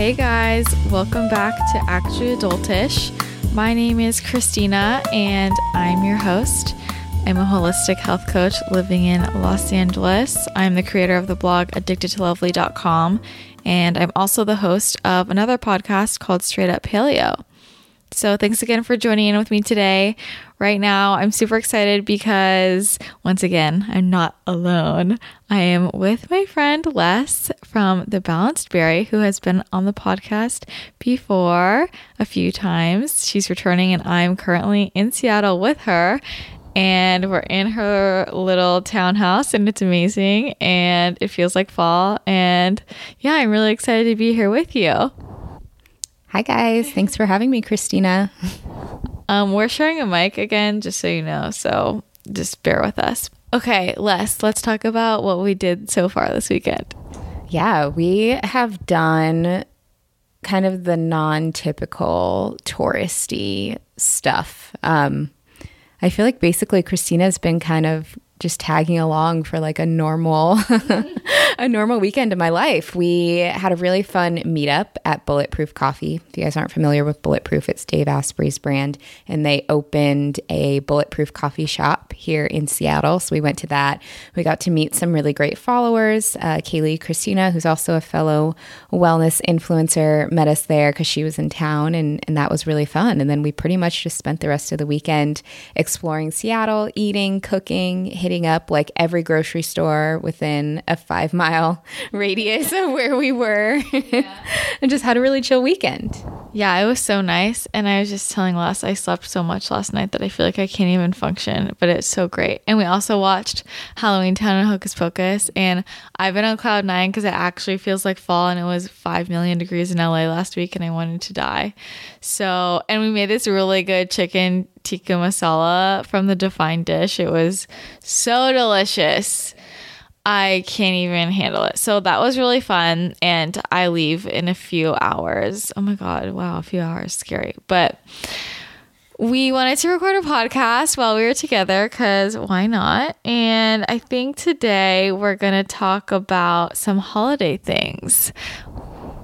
Hey guys, welcome back to Actually Adultish. My name is Christina and I'm your host. I'm a holistic health coach living in Los Angeles. I'm the creator of the blog addictedtolovely.com and I'm also the host of another podcast called Straight Up Paleo. So, thanks again for joining in with me today. Right now, I'm super excited because, once again, I'm not alone. I am with my friend Les from The Balanced Berry, who has been on the podcast before a few times. She's returning, and I'm currently in Seattle with her. And we're in her little townhouse, and it's amazing. And it feels like fall. And yeah, I'm really excited to be here with you. Hi, guys. Thanks for having me, Christina. Um, we're sharing a mic again, just so you know. So just bear with us. Okay, Les, let's talk about what we did so far this weekend. Yeah, we have done kind of the non typical touristy stuff. Um, I feel like basically Christina's been kind of just tagging along for like a normal a normal weekend of my life. We had a really fun meetup at Bulletproof Coffee. If you guys aren't familiar with Bulletproof, it's Dave Asprey's brand and they opened a Bulletproof coffee shop here in Seattle. So we went to that. We got to meet some really great followers. Uh, Kaylee Christina, who's also a fellow wellness influencer, met us there because she was in town and, and that was really fun. And then we pretty much just spent the rest of the weekend exploring Seattle, eating, cooking, hitting up like every grocery store within a five mile radius of where we were yeah. and just had a really chill weekend. Yeah, it was so nice. And I was just telling Les, I slept so much last night that I feel like I can't even function, but it's so great. And we also watched Halloweentown and Hocus Pocus. And I've been on cloud nine because it actually feels like fall and it was 5 million degrees in LA last week and I wanted to die. So, and we made this really good chicken tikka masala from the Defined dish. It was so delicious. I can't even handle it. So that was really fun. And I leave in a few hours. Oh my God. Wow. A few hours. Scary. But we wanted to record a podcast while we were together because why not? And I think today we're going to talk about some holiday things.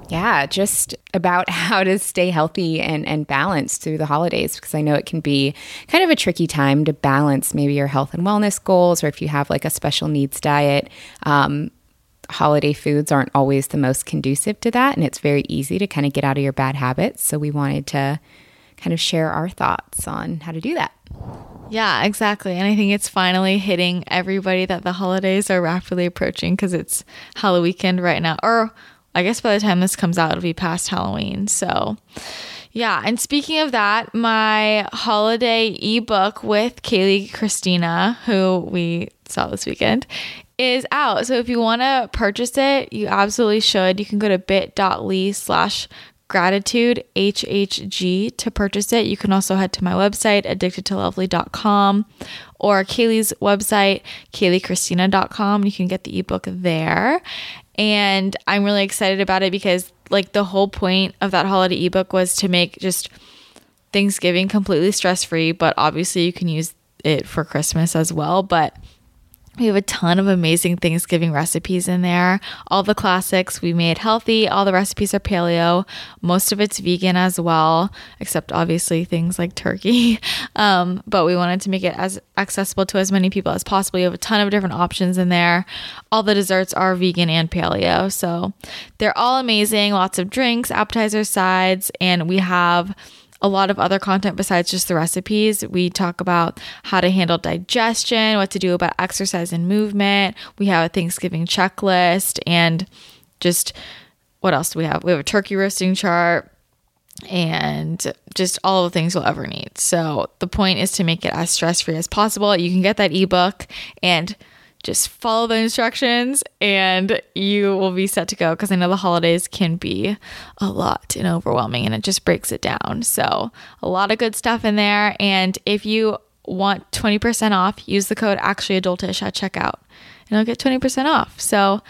Yeah, just about how to stay healthy and, and balanced through the holidays because I know it can be kind of a tricky time to balance maybe your health and wellness goals or if you have like a special needs diet. Um, holiday foods aren't always the most conducive to that, and it's very easy to kind of get out of your bad habits. So we wanted to kind of share our thoughts on how to do that. Yeah, exactly. And I think it's finally hitting everybody that the holidays are rapidly approaching because it's Halloween right now. Or I guess by the time this comes out, it'll be past Halloween. So, yeah. And speaking of that, my holiday ebook with Kaylee Christina, who we saw this weekend, is out. So if you want to purchase it, you absolutely should. You can go to bit.ly slash gratitude hhg to purchase it you can also head to my website addictedtolovely.com or kaylee's website kayleechristina.com you can get the ebook there and I'm really excited about it because, like, the whole point of that holiday ebook was to make just Thanksgiving completely stress free. But obviously, you can use it for Christmas as well. But we have a ton of amazing Thanksgiving recipes in there. All the classics we made healthy. All the recipes are paleo. Most of it's vegan as well, except obviously things like turkey. Um, but we wanted to make it as accessible to as many people as possible. You have a ton of different options in there. All the desserts are vegan and paleo. So they're all amazing. Lots of drinks, appetizers, sides, and we have a lot of other content besides just the recipes. We talk about how to handle digestion, what to do about exercise and movement. We have a Thanksgiving checklist and just what else do we have? We have a turkey roasting chart and just all the things you'll ever need. So the point is to make it as stress free as possible. You can get that ebook and just follow the instructions and you will be set to go because I know the holidays can be a lot and overwhelming and it just breaks it down. So, a lot of good stuff in there. And if you want 20% off, use the code actually adultish at checkout and you'll get 20% off. So,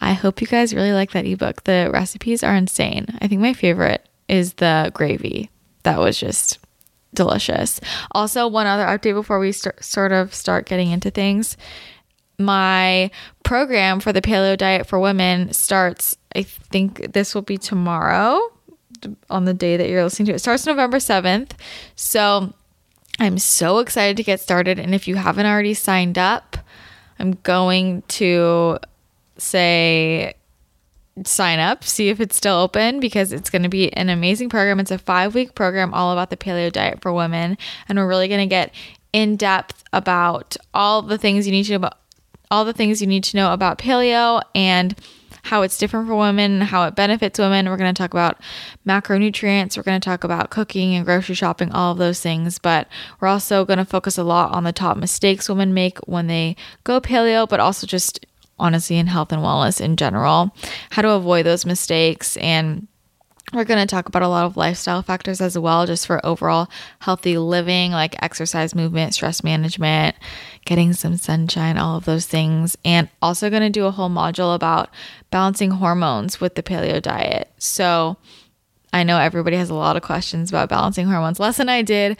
I hope you guys really like that ebook. The recipes are insane. I think my favorite is the gravy. That was just delicious. Also, one other update before we start, sort of start getting into things my program for the paleo diet for women starts, I think this will be tomorrow on the day that you're listening to it. it starts November 7th. So I'm so excited to get started. And if you haven't already signed up, I'm going to say sign up, see if it's still open because it's going to be an amazing program. It's a five week program all about the paleo diet for women. And we're really going to get in depth about all the things you need to know about all the things you need to know about paleo and how it's different for women, how it benefits women. We're going to talk about macronutrients. We're going to talk about cooking and grocery shopping, all of those things. But we're also going to focus a lot on the top mistakes women make when they go paleo, but also just honestly in health and wellness in general, how to avoid those mistakes and we're going to talk about a lot of lifestyle factors as well, just for overall healthy living, like exercise, movement, stress management, getting some sunshine, all of those things. And also going to do a whole module about balancing hormones with the paleo diet. So I know everybody has a lot of questions about balancing hormones. Les and I did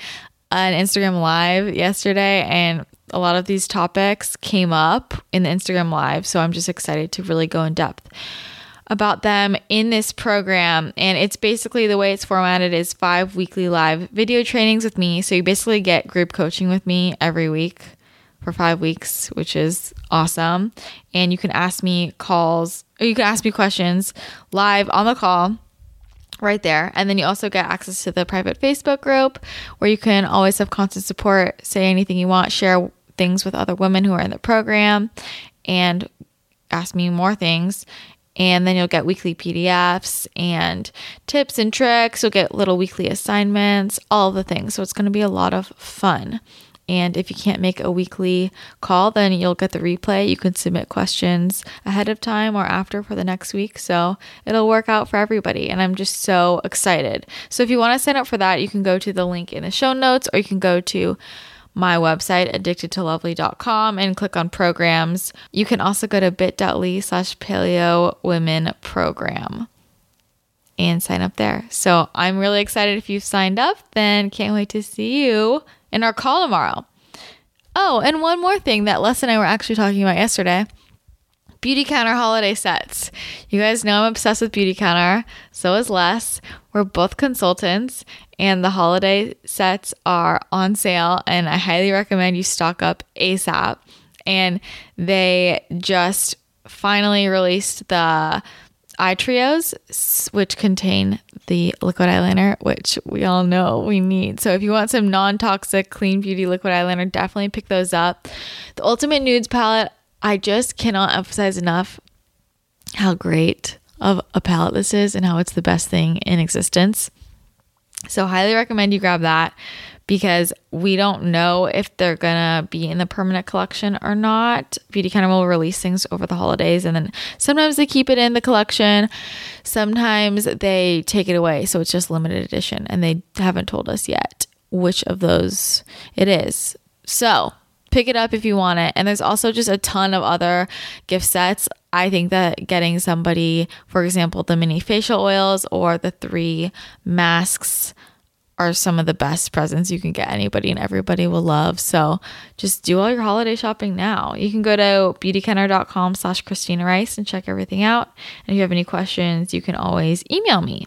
an Instagram live yesterday, and a lot of these topics came up in the Instagram live. So I'm just excited to really go in depth about them in this program. And it's basically the way it's formatted is five weekly live video trainings with me. So you basically get group coaching with me every week for five weeks, which is awesome. And you can ask me calls, or you can ask me questions live on the call right there. And then you also get access to the private Facebook group where you can always have constant support, say anything you want, share things with other women who are in the program, and ask me more things and then you'll get weekly PDFs and tips and tricks. You'll get little weekly assignments, all the things. So it's going to be a lot of fun. And if you can't make a weekly call, then you'll get the replay. You can submit questions ahead of time or after for the next week. So it'll work out for everybody. And I'm just so excited. So if you want to sign up for that, you can go to the link in the show notes or you can go to my website, addictedtolovely.com, and click on programs. You can also go to bit.ly slash paleo women program and sign up there. So I'm really excited if you've signed up, then can't wait to see you in our call tomorrow. Oh, and one more thing that Les and I were actually talking about yesterday. Beautycounter holiday sets. You guys know I'm obsessed with Beautycounter. So is Les. We're both consultants, and the holiday sets are on sale and I highly recommend you stock up ASAP. And they just finally released the eye trios which contain the liquid eyeliner which we all know we need so if you want some non-toxic clean beauty liquid eyeliner definitely pick those up the ultimate nudes palette i just cannot emphasize enough how great of a palette this is and how it's the best thing in existence so, highly recommend you grab that because we don't know if they're gonna be in the permanent collection or not. Beauty Beautycounter will release things over the holidays and then sometimes they keep it in the collection, sometimes they take it away. So, it's just limited edition and they haven't told us yet which of those it is. So, pick it up if you want it. And there's also just a ton of other gift sets. I think that getting somebody, for example, the mini facial oils or the three masks are some of the best presents you can get anybody and everybody will love. So just do all your holiday shopping now. You can go to beautycounter.com slash Christina Rice and check everything out. And if you have any questions, you can always email me.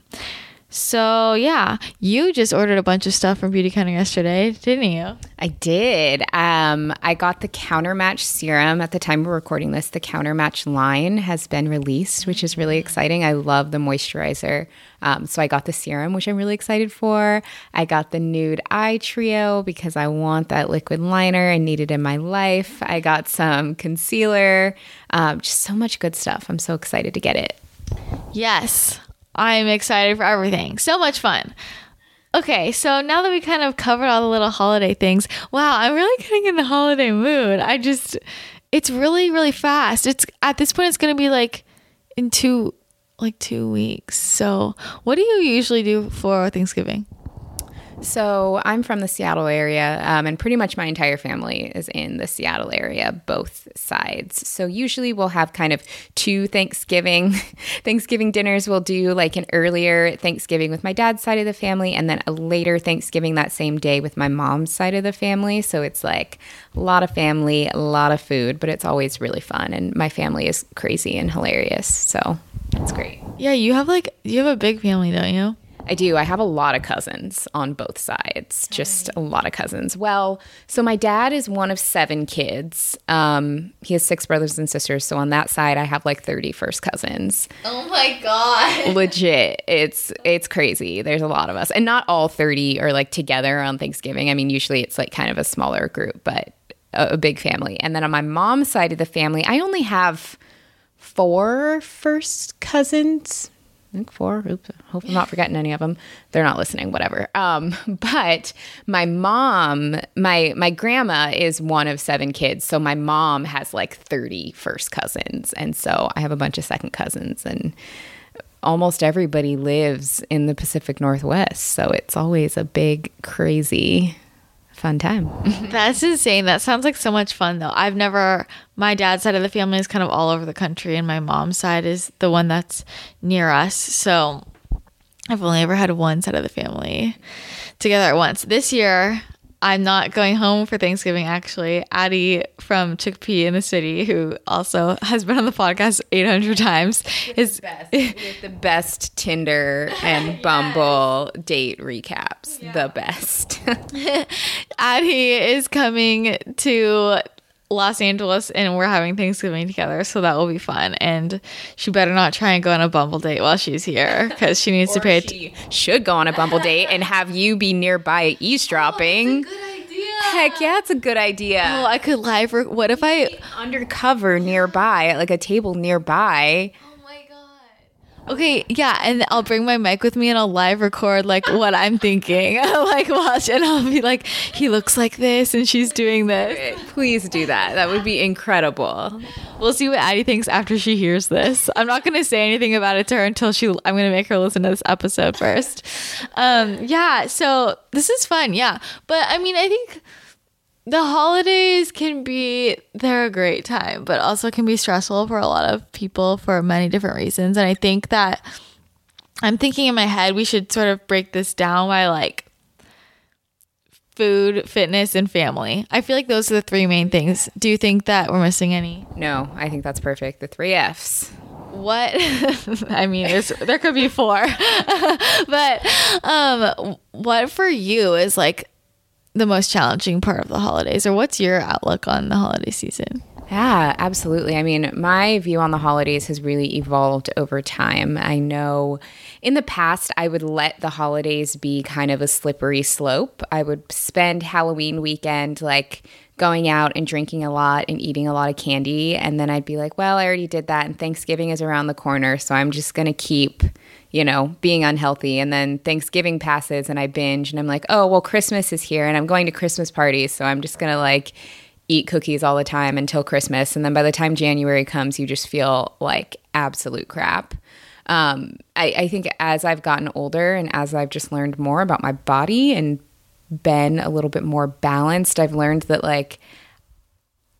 So yeah, you just ordered a bunch of stuff from Beautycounter yesterday, didn't you? I did. Um, I got the Countermatch serum at the time we're recording this. The Countermatch line has been released, which is really exciting. I love the moisturizer. Um, so I got the serum, which I'm really excited for. I got the nude eye trio because I want that liquid liner. I need it in my life. I got some concealer. Um, just so much good stuff. I'm so excited to get it. Yes, I'm excited for everything. So much fun. Okay, so now that we kind of covered all the little holiday things, wow, I'm really getting in the holiday mood. I just, it's really, really fast. It's at this point, it's going to be like in two, like two weeks. So, what do you usually do for Thanksgiving? So I'm from the Seattle area, um, and pretty much my entire family is in the Seattle area, both sides. So usually we'll have kind of two Thanksgiving Thanksgiving dinners. We'll do like an earlier Thanksgiving with my dad's side of the family, and then a later Thanksgiving that same day with my mom's side of the family. So it's like a lot of family, a lot of food, but it's always really fun. And my family is crazy and hilarious, so it's great. Yeah, you have like you have a big family, don't you? I do. I have a lot of cousins on both sides, just a lot of cousins. Well, so my dad is one of seven kids. Um, he has six brothers and sisters. So on that side, I have like 30 first cousins. Oh my god. Legit. It's it's crazy. There's a lot of us. And not all 30 are like together on Thanksgiving. I mean, usually it's like kind of a smaller group, but a, a big family. And then on my mom's side of the family, I only have four first cousins think four. Oops. Hope I'm not forgetting any of them. They're not listening, whatever. Um, but my mom, my my grandma is one of seven kids. So my mom has like 30 first cousins. And so I have a bunch of second cousins and almost everybody lives in the Pacific Northwest. So it's always a big, crazy fun time. That's insane. That sounds like so much fun though. I've never my dad's side of the family is kind of all over the country and my mom's side is the one that's near us. So I've only ever had one side of the family together at once. This year I'm not going home for Thanksgiving actually. Addie from Chickpea in the city, who also has been on the podcast 800 times, is the best, the best Tinder and Bumble yes. date recaps. Yeah. The best. Addie is coming to Los Angeles and we're having Thanksgiving together, so that will be fun. And she better not try and go on a Bumble date while she's here because she needs to pay. She should go on a Bumble date and have you be nearby eavesdropping. Oh, Heck yeah, it's a good idea. Oh, I could live. Re- what if I undercover nearby, at like a table nearby? Okay, yeah, and I'll bring my mic with me and I'll live record like what I'm thinking. I'll like watch and I'll be like, he looks like this and she's doing this. Please do that. That would be incredible. We'll see what Addie thinks after she hears this. I'm not gonna say anything about it to her until she I'm gonna make her listen to this episode first. Um, yeah, so this is fun, yeah. But I mean I think the holidays can be they're a great time but also can be stressful for a lot of people for many different reasons. And i think that i'm thinking in my head we should sort of break this down by like food fitness and family. I feel like those are the three main things. Do you think that we're missing any? No i think that's perfect. The three f's. What? I mean there could be four. But um what for you is like the most challenging part of the holidays, or what's your outlook on the holiday season? Yeah, absolutely. I mean, my view on the holidays has really evolved over time. I know in the past, I would let the holidays be kind of a slippery slope. I would spend Halloween weekend like going out and drinking a lot and eating a lot of candy. And then I'd be like, well, I already did that, and Thanksgiving is around the corner. So I'm just going to keep you know, being unhealthy. And then Thanksgiving passes and I binge and I'm like, oh, well, Christmas is here and I'm going to Christmas parties. So I'm just going to like eat cookies all the time until Christmas. And then by the time January comes, you just feel like absolute crap. Um, I, I think as I've gotten older and as I've just learned more about my body and been a little bit more balanced, I've learned that like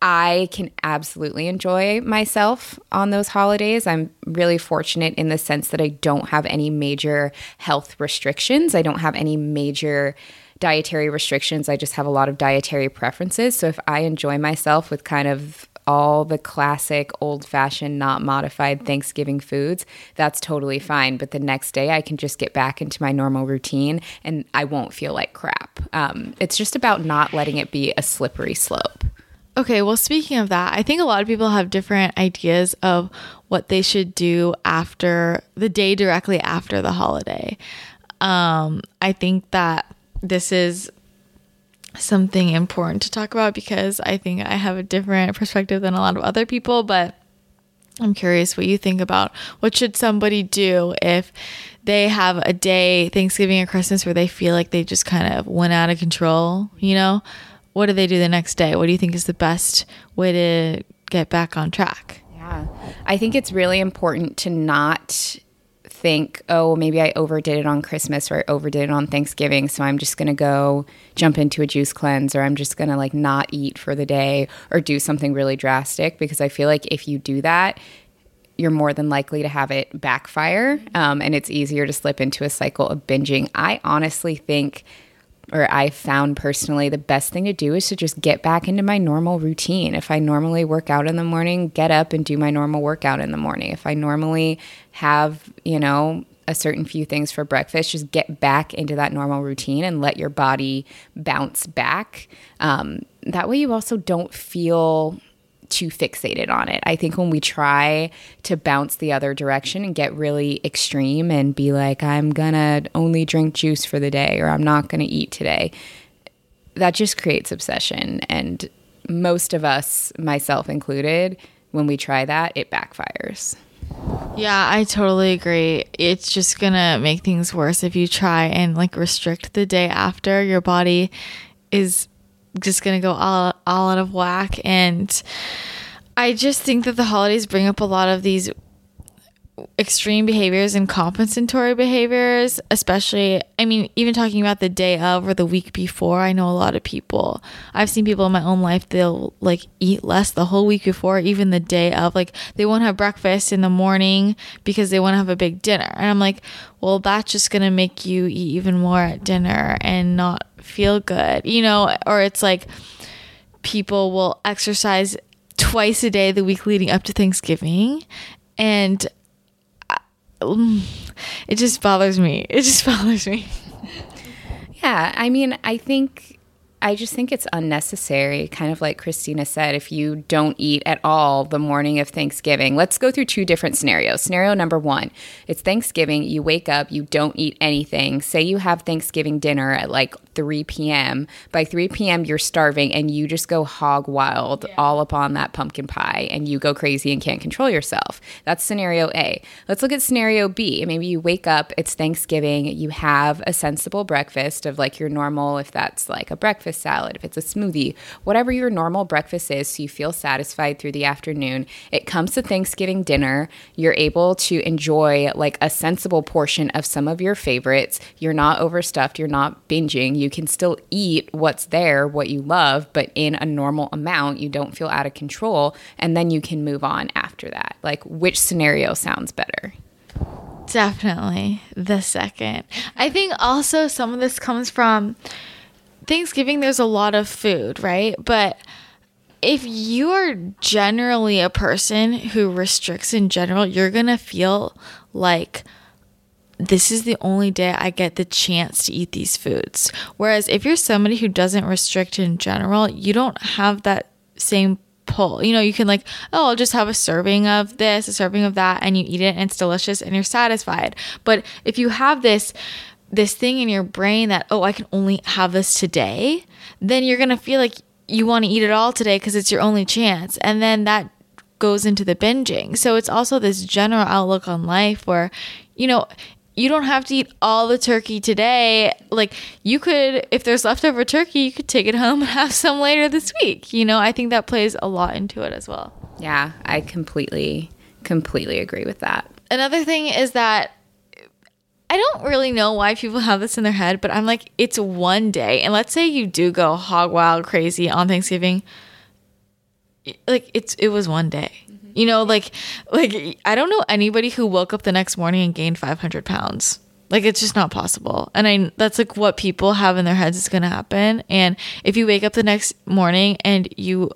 I can absolutely enjoy myself on those holidays. I'm really fortunate in the sense that I don't have any major health restrictions. I don't have any major dietary restrictions. I just have a lot of dietary preferences. So if I enjoy myself with kind of all the classic old fashioned, not modified Thanksgiving foods, that's totally fine. But the next day, I can just get back into my normal routine and I won't feel like crap. Um, it's just about not letting it be a slippery slope. Okay, well, speaking of that, I think a lot of people have different ideas of what they should do after the day directly after the holiday. Um, I think that this is something important to talk about because I think I have a different perspective than a lot of other people, but I'm curious what you think about what should somebody do if they have a day Thanksgiving or Christmas where they feel like they just kind of went out of control, you know? What do they do the next day? What do you think is the best way to get back on track? Yeah. I think it's really important to not think, oh, maybe I overdid it on Christmas or I overdid it on Thanksgiving. So I'm just going to go jump into a juice cleanse or I'm just going to like not eat for the day or do something really drastic because I feel like if you do that, you're more than likely to have it backfire um, and it's easier to slip into a cycle of binging. I honestly think or I found personally the best thing to do is to just get back into my normal routine. If I normally work out in the morning, get up and do my normal workout in the morning. If I normally have, you know, a certain few things for breakfast, just get back into that normal routine and let your body bounce back. Um, that way, you also don't feel too fixated on it. I think when we try to bounce the other direction and get really extreme and be like, I'm gonna only drink juice for the day or I'm not gonna eat today, that just creates obsession. And most of us, myself included, when we try that, it backfires. Yeah, I totally agree. It's just gonna make things worse if you try and like restrict the day after. Your body is just gonna go all all out of whack. And I just think that the holidays bring up a lot of these extreme behaviors and compensatory behaviors, especially, I mean, even talking about the day of or the week before, I know a lot of people. I've seen people in my own life, they'll like eat less the whole week before, even the day of. Like, they won't have breakfast in the morning because they want to have a big dinner. And I'm like, well, that's just going to make you eat even more at dinner and not feel good, you know? Or it's like, people will exercise twice a day the week leading up to Thanksgiving. And it just bothers me. It just bothers me. Yeah, I mean, I think I just think it's unnecessary, kind of like Christina said, if you don't eat at all the morning of Thanksgiving. Let's go through two different scenarios. Scenario number one it's Thanksgiving, you wake up, you don't eat anything. Say you have Thanksgiving dinner at like 3 p.m. By 3 p.m., you're starving and you just go hog wild yeah. all upon that pumpkin pie and you go crazy and can't control yourself. That's scenario A. Let's look at scenario B. Maybe you wake up, it's Thanksgiving, you have a sensible breakfast of like your normal, if that's like a breakfast breakfast salad, if it's a smoothie, whatever your normal breakfast is, so you feel satisfied through the afternoon. It comes to Thanksgiving dinner, you're able to enjoy like a sensible portion of some of your favorites. You're not overstuffed, you're not binging. You can still eat what's there, what you love, but in a normal amount. You don't feel out of control. And then you can move on after that. Like, which scenario sounds better? Definitely the second. I think also some of this comes from Thanksgiving, there's a lot of food, right? But if you're generally a person who restricts in general, you're going to feel like this is the only day I get the chance to eat these foods. Whereas if you're somebody who doesn't restrict in general, you don't have that same pull. You know, you can like, oh, I'll just have a serving of this, a serving of that, and you eat it and it's delicious and you're satisfied. But if you have this this thing in your brain that, oh, I can only have this today, then you're going to feel like you want to eat it all today because it's your only chance. And then that goes into the binging. So it's also this general outlook on life where, you know, you don't have to eat all the turkey today. Like you could, if there's leftover turkey, you could take it home and have some later this week. You know, I think that plays a lot into it as well. Yeah, I completely, completely agree with that. Another thing is that I don't really know why people have this in their head, but I'm like, it's one day. And let's say you do go hog wild crazy on Thanksgiving. Like it's it was one day. Mm-hmm. You know, like like I don't know anybody who woke up the next morning and gained 500 pounds. Like it's just not possible. And I that's like what people have in their heads is going to happen. And if you wake up the next morning and you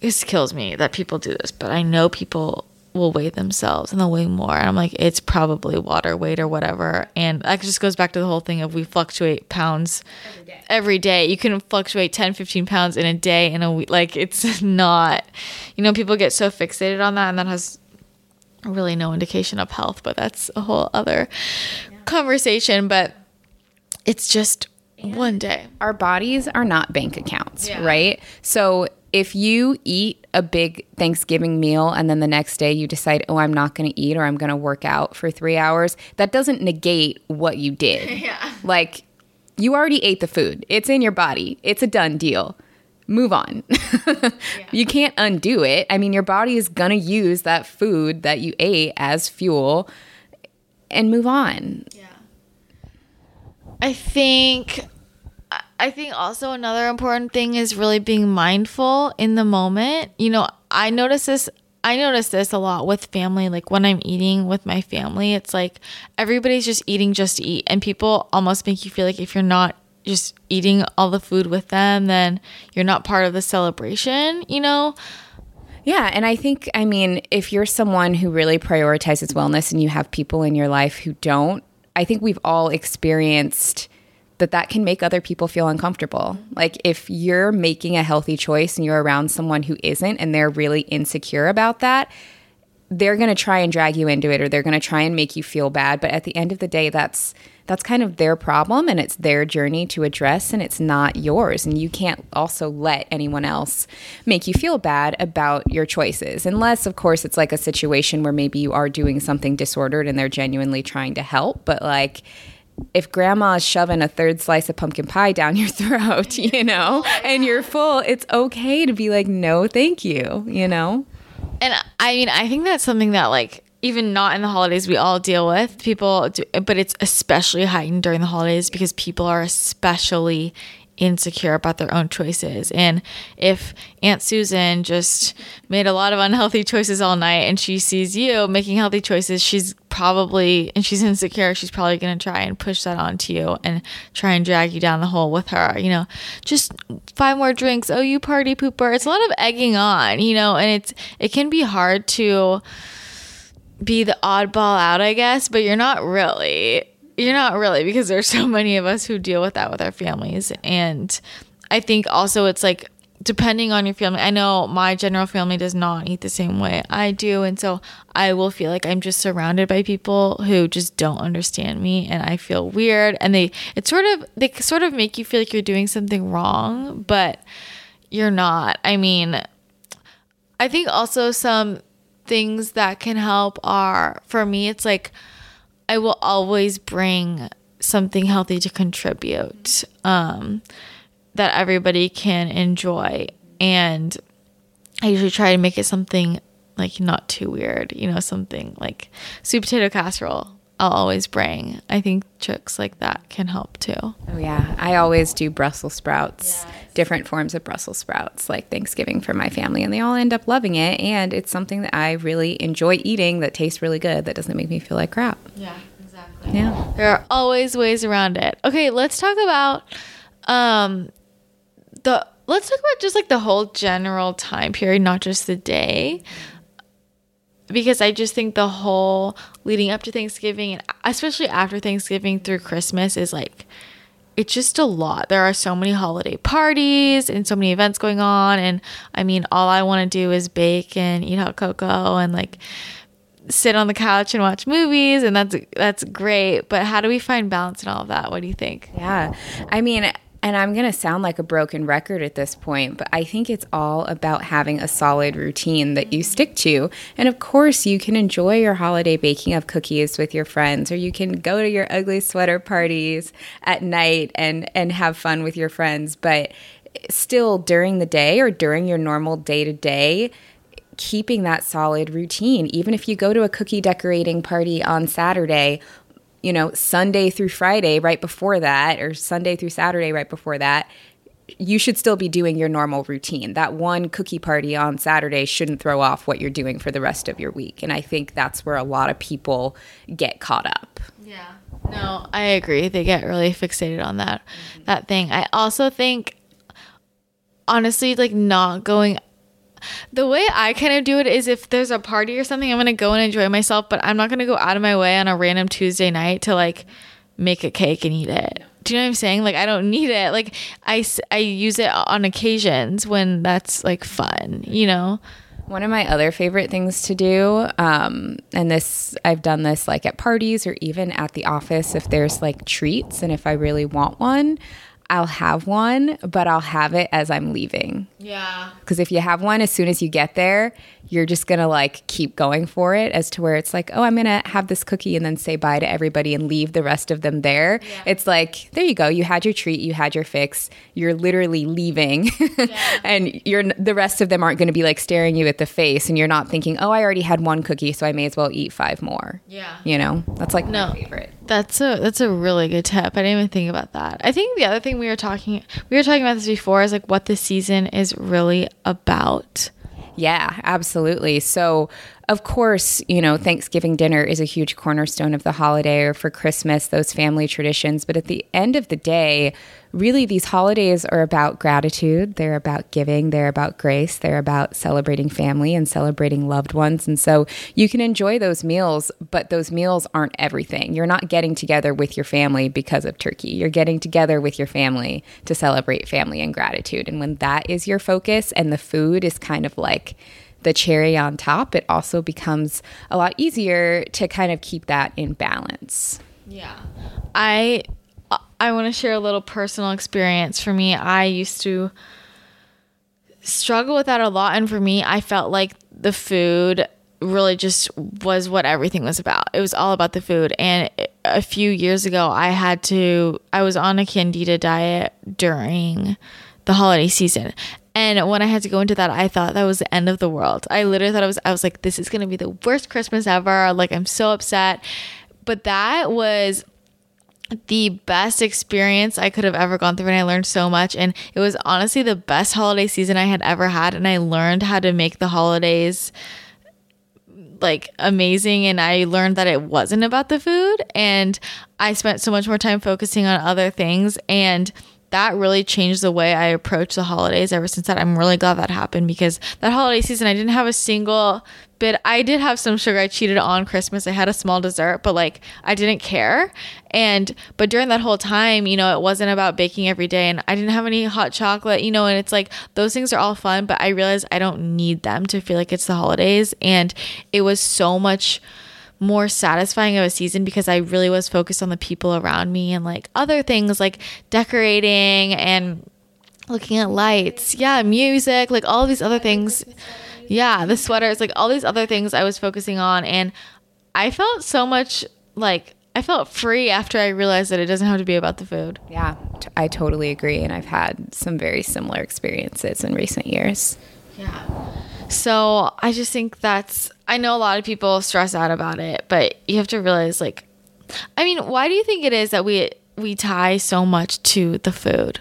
this kills me that people do this, but I know people will weigh themselves and they'll weigh more. And I'm like, it's probably water weight or whatever. And that just goes back to the whole thing of we fluctuate pounds every day. Every day. You can fluctuate 10, 15 pounds in a day, in a week. Like, it's not, you know, people get so fixated on that, and that has really no indication of health, but that's a whole other yeah. conversation. But it's just and one day. Our bodies are not bank accounts, yeah. right? So if you eat a big Thanksgiving meal and then the next day you decide, oh, I'm not going to eat or I'm going to work out for three hours, that doesn't negate what you did. yeah. Like, you already ate the food, it's in your body, it's a done deal. Move on. yeah. You can't undo it. I mean, your body is going to use that food that you ate as fuel and move on. Yeah. I think I think also another important thing is really being mindful in the moment. You know, I notice this I notice this a lot with family like when I'm eating with my family, it's like everybody's just eating just to eat and people almost make you feel like if you're not just eating all the food with them, then you're not part of the celebration, you know? Yeah, and I think I mean, if you're someone who really prioritizes wellness and you have people in your life who don't, I think we've all experienced that that can make other people feel uncomfortable. Like if you're making a healthy choice and you're around someone who isn't and they're really insecure about that, they're going to try and drag you into it or they're going to try and make you feel bad, but at the end of the day that's that's kind of their problem and it's their journey to address and it's not yours. And you can't also let anyone else make you feel bad about your choices unless of course it's like a situation where maybe you are doing something disordered and they're genuinely trying to help, but like if grandma's shoving a third slice of pumpkin pie down your throat, you know, and you're full, it's okay to be like, no, thank you, you know? And I mean, I think that's something that, like, even not in the holidays, we all deal with. People, do, but it's especially heightened during the holidays because people are especially insecure about their own choices. And if Aunt Susan just made a lot of unhealthy choices all night and she sees you making healthy choices, she's probably, and she's insecure, she's probably going to try and push that onto you and try and drag you down the hole with her. You know, just five more drinks. Oh, you party pooper. It's a lot of egging on, you know, and it's, it can be hard to be the oddball out, I guess, but you're not really you're not really because there's so many of us who deal with that with our families. And i think also it's like depending on your family i know my general family does not eat the same way i do. And so i will feel like i'm just surrounded by people who just don't understand me and i feel weird. And they it's sort of they sort of make you feel like you're doing something wrong but you're not. I mean i think also some things that can help are for me it's like I will always bring something healthy to contribute um, that everybody can enjoy. And I usually try to make it something like not too weird, you know, something like sweet potato casserole. I'll always bring. I think tricks like that can help too. Oh yeah, I always do Brussels sprouts, yes. different forms of Brussels sprouts, like Thanksgiving for my family, and they all end up loving it. And it's something that I really enjoy eating that tastes really good. That doesn't make me feel like crap. Yeah, exactly. Yeah, there are always ways around it. Okay, let's talk about um the. Let's talk about just like the whole general time period, not just the day. Because I just think the whole leading up to Thanksgiving and especially after Thanksgiving through Christmas is like it's just a lot. There are so many holiday parties and so many events going on and I mean all I want to do is bake and eat hot cocoa and like sit on the couch and watch movies and that's that's great, but how do we find balance in all of that? What do you think? Yeah. I mean, and I'm going to sound like a broken record at this point, but I think it's all about having a solid routine that you stick to. And of course, you can enjoy your holiday baking of cookies with your friends, or you can go to your ugly sweater parties at night and, and have fun with your friends. But still, during the day or during your normal day to day, keeping that solid routine. Even if you go to a cookie decorating party on Saturday, you know, Sunday through Friday right before that, or Sunday through Saturday right before that, you should still be doing your normal routine. That one cookie party on Saturday shouldn't throw off what you're doing for the rest of your week. And I think that's where a lot of people get caught up. Yeah. No, I agree. They get really fixated on that mm-hmm. that thing. I also think honestly like not going the way I kind of do it is if there's a party or something, I'm gonna go and enjoy myself, but I'm not gonna go out of my way on a random Tuesday night to like make a cake and eat it. Do you know what I'm saying? Like I don't need it. Like I I use it on occasions when that's like fun, you know. One of my other favorite things to do, um, and this I've done this like at parties or even at the office if there's like treats and if I really want one, I'll have one, but I'll have it as I'm leaving. Yeah. Because if you have one as soon as you get there, you're just gonna like keep going for it as to where it's like, oh, I'm gonna have this cookie and then say bye to everybody and leave the rest of them there. Yeah. It's like, there you go. You had your treat, you had your fix. You're literally leaving, and you're the rest of them aren't gonna be like staring you at the face, and you're not thinking, oh, I already had one cookie, so I may as well eat five more. Yeah. You know, that's like No. my favorite. That's a that's a really good tip. I didn't even think about that. I think the other thing we were talking we were talking about this before is like what the season is really about. Yeah, absolutely. So, of course, you know, Thanksgiving dinner is a huge cornerstone of the holiday or for Christmas, those family traditions. But at the end of the day, really, these holidays are about gratitude. They're about giving. They're about grace. They're about celebrating family and celebrating loved ones. And so you can enjoy those meals, but those meals aren't everything. You're not getting together with your family because of turkey. You're getting together with your family to celebrate family and gratitude. And when that is your focus and the food is kind of like, the cherry on top, it also becomes a lot easier to kind of keep that in balance. Yeah. I I want to share a little personal experience for me. I used to struggle with that a lot and for me, I felt like the food really just was what everything was about. It was all about the food and a few years ago I had to I was on a candida diet during the holiday season. And when I had to go into that, I thought that was the end of the world. I literally thought it was I was like this is going to be the worst Christmas ever. Like I'm so upset. But that was the best experience I could have ever gone through and I learned so much and it was honestly the best holiday season I had ever had and I learned how to make the holidays like amazing and I learned that it wasn't about the food and I spent so much more time focusing on other things and that really changed the way I approach the holidays ever since that. I'm really glad that happened because that holiday season I didn't have a single bit I did have some sugar. I cheated on Christmas. I had a small dessert, but like I didn't care. And but during that whole time, you know, it wasn't about baking every day and I didn't have any hot chocolate, you know, and it's like those things are all fun, but I realized I don't need them to feel like it's the holidays and it was so much more satisfying of a season because I really was focused on the people around me and like other things like decorating and looking at lights. Yeah, music, like all these other things. Yeah, the sweaters, like all these other things I was focusing on and I felt so much like I felt free after I realized that it doesn't have to be about the food. Yeah, t- I totally agree. And I've had some very similar experiences in recent years. Yeah. So I just think that's, I know a lot of people stress out about it, but you have to realize, like, I mean, why do you think it is that we, we tie so much to the food?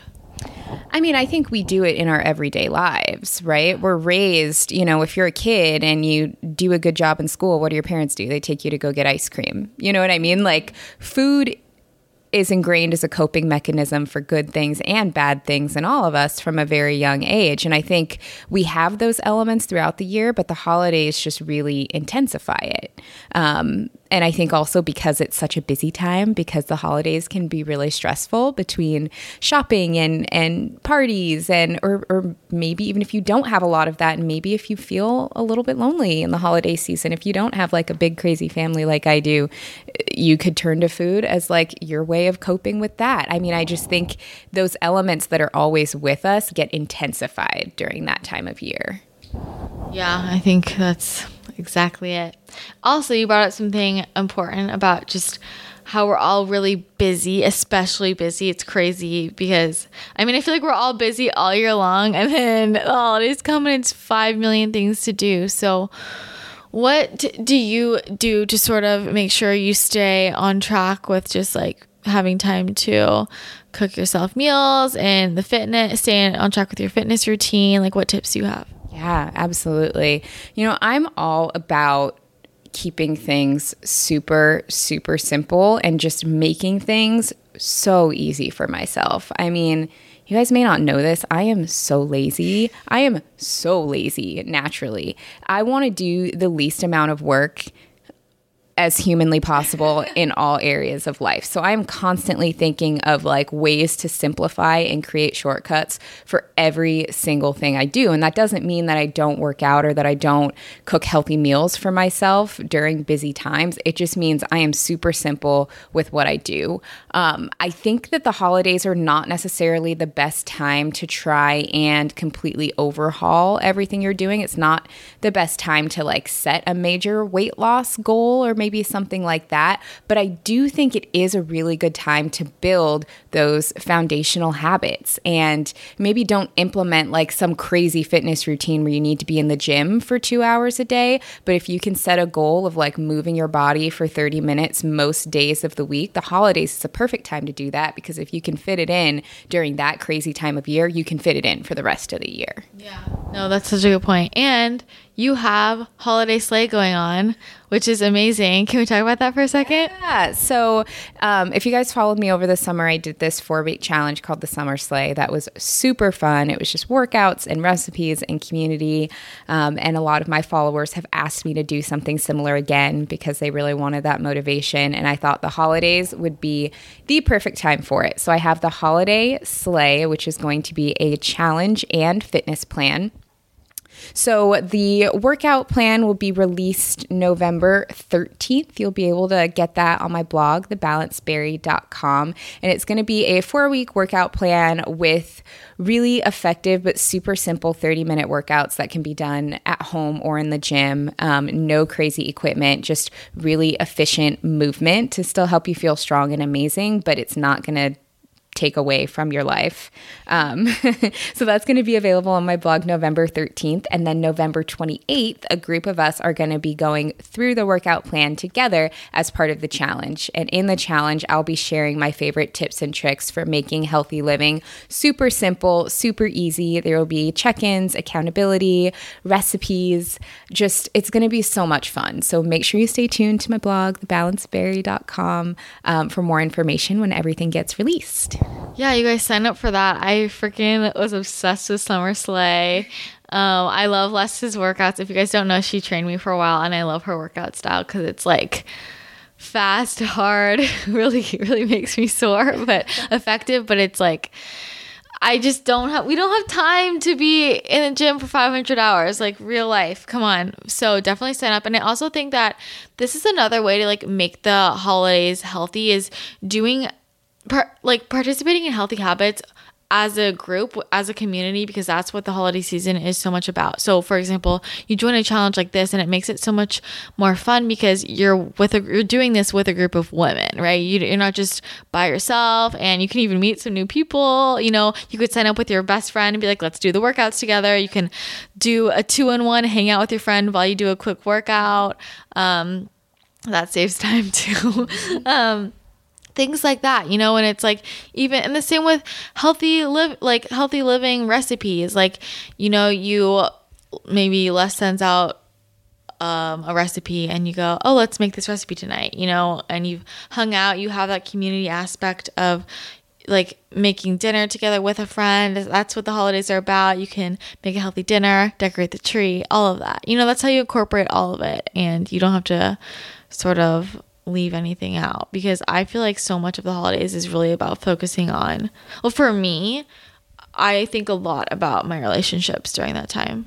I mean, I think we do it in our everyday lives, right? We're raised, you know, if you're a kid and you do a good job in school, what do your parents do? They take you to go get ice cream. You know what I mean? Like, food is ingrained as a coping mechanism for good things and bad things in all of us from a very young age. And I think we have those elements throughout the year, but the holidays just really intensify it. Um, and I think also because it's such a busy time, because the holidays can be really stressful between shopping and and parties, and or or maybe even if you don't have a lot of that, and maybe if you feel a little bit lonely in the holiday season, if you don't have like a big crazy family like I do, you could turn to food as like your way of coping with that. I mean, I just think those elements that are always with us get intensified during that time of year. Yeah, I think that's exactly it. Also, you brought up something important about just how we're all really busy, especially busy. It's crazy because I mean, I feel like we're all busy all year long, and then the holidays come and it's five million things to do. So, what do you do to sort of make sure you stay on track with just like having time to cook yourself meals and the fitness, staying on track with your fitness routine? Like, what tips do you have? Yeah, absolutely. You know, I'm all about keeping things super, super simple and just making things so easy for myself. I mean, you guys may not know this. I am so lazy. I am so lazy naturally. I want to do the least amount of work as humanly possible in all areas of life. So I'm constantly thinking of like ways to simplify and create shortcuts for every single thing I do. And that doesn't mean that I don't work out or that I don't cook healthy meals for myself during busy times. It just means I am super simple with what I do. Um, I think that the holidays are not necessarily the best time to try and completely overhaul everything you're doing. It's not the best time to like set a major weight loss goal or maybe something like that. But I do think it is a really good time to build those foundational habits and maybe don't implement like some crazy fitness routine where you need to be in the gym for two hours a day. But if you can set a goal of like moving your body for 30 minutes most days of the week, the holidays is a perfect time to do that because if you can fit it in during that crazy time of year, you can fit it in for the rest of the year. Yeah. No, that's such a good point. And you have holiday sleigh going on, which is amazing. Can we talk about that for a second? Yeah. So, um, if you guys followed me over the summer, I did this four week challenge called the Summer Sleigh. That was super fun. It was just workouts and recipes and community. Um, and a lot of my followers have asked me to do something similar again because they really wanted that motivation. And I thought the holidays would be the perfect time for it. So, I have the Holiday Sleigh, which is going to be a challenge and fitness plan. So the workout plan will be released November 13th. You'll be able to get that on my blog, thebalanceberry.com. And it's going to be a four week workout plan with really effective but super simple 30 minute workouts that can be done at home or in the gym. Um, no crazy equipment, just really efficient movement to still help you feel strong and amazing, but it's not going to take away from your life. Um, so that's going to be available on my blog November 13th. And then November 28th, a group of us are going to be going through the workout plan together as part of the challenge. And in the challenge, I'll be sharing my favorite tips and tricks for making healthy living super simple, super easy. There will be check ins, accountability, recipes. Just, it's going to be so much fun. So make sure you stay tuned to my blog, thebalanceberry.com, um, for more information when everything gets released. Yeah, you guys sign up for that. I freaking was obsessed with Summer Sleigh. Um, I love Les's workouts. If you guys don't know, she trained me for a while, and I love her workout style because it's like fast, hard, really, really makes me sore, but effective. But it's like I just don't have. We don't have time to be in the gym for 500 hours, like real life. Come on. So definitely sign up. And I also think that this is another way to like make the holidays healthy is doing par- like participating in healthy habits as a group, as a community, because that's what the holiday season is so much about. So, for example, you join a challenge like this, and it makes it so much more fun because you're with a you're doing this with a group of women, right? You, are not just by yourself, and you can even meet some new people. You know, you could sign up with your best friend and be like, "Let's do the workouts together." You can do a two in one, hang out with your friend while you do a quick workout. Um, that saves time too. um, things like that you know and it's like even and the same with healthy live like healthy living recipes. Like you know you maybe Les sends out um, a recipe and you go oh let's make this recipe tonight you know and you've hung out you have that community aspect of like making dinner together with a friend. That's what the holidays are about. You can make a healthy dinner decorate the tree all of that. You know that's how you incorporate all of it and you don't have to sort of leave anything out because I feel like so much of the holidays is really about focusing on, well, for me, I think a lot about my relationships during that time.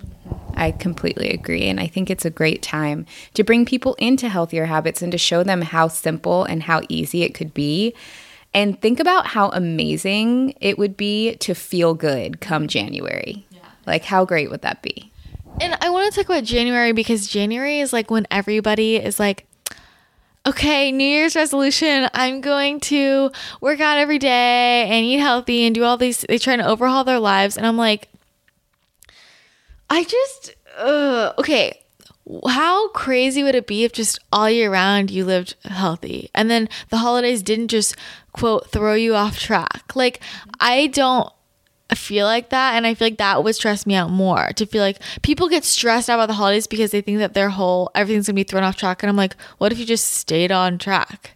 I completely agree. And I think it's a great time to bring people into healthier habits and to show them how simple and how easy it could be. And think about how amazing it would be to feel good come January. Yeah. Like, how great would that be? And I want to talk about January because January is like when everybody is like, okay, New Year's resolution, I'm going to work out every day and eat healthy and do all these. They try to overhaul their lives. And I'm like, I just, uh, okay, how crazy would it be if just all year round you lived healthy and then the holidays didn't just, quote, throw you off track? Like, I don't feel like that and i feel like that would stress me out more to feel like people get stressed out about the holidays because they think that their whole everything's gonna be thrown off track and i'm like what if you just stayed on track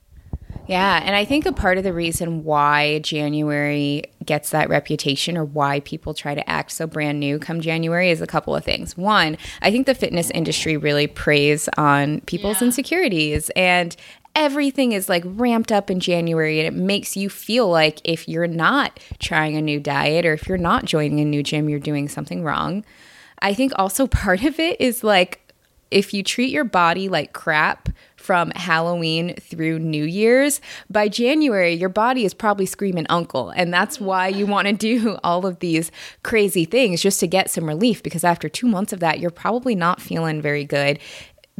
Yeah, and I think a part of the reason why January gets that reputation or why people try to act so brand new come January is a couple of things. One, I think the fitness industry really preys on people's Yeah. insecurities and everything is like ramped up in January and it makes you feel like if you're not trying a new diet or if you're not joining a new gym, you're doing something wrong. I think also part of it is like if you treat your body like crap from Halloween through New Year's, by January, your body is probably screaming uncle. And that's why you want to do all of these crazy things just to get some relief because after two months of that, you're probably not feeling very good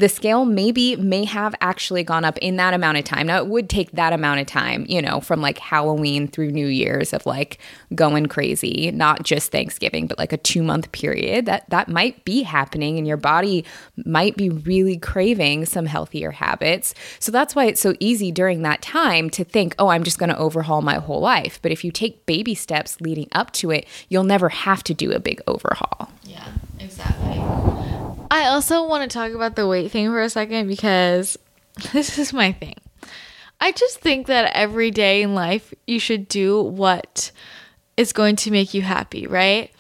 the scale maybe may have actually gone up in that amount of time. Now it would take that amount of time, you know, from like Halloween through New Year's of like going crazy, not just Thanksgiving, but like a 2 month period. That that might be happening and your body might be really craving some healthier habits. So that's why it's so easy during that time to think, "Oh, I'm just going to overhaul my whole life." But if you take baby steps leading up to it, you'll never have to do a big overhaul. Yeah, exactly. I also want to talk about the weight thing for a second because this is my thing. I just think that every day in life you should do what is going to make you happy, right?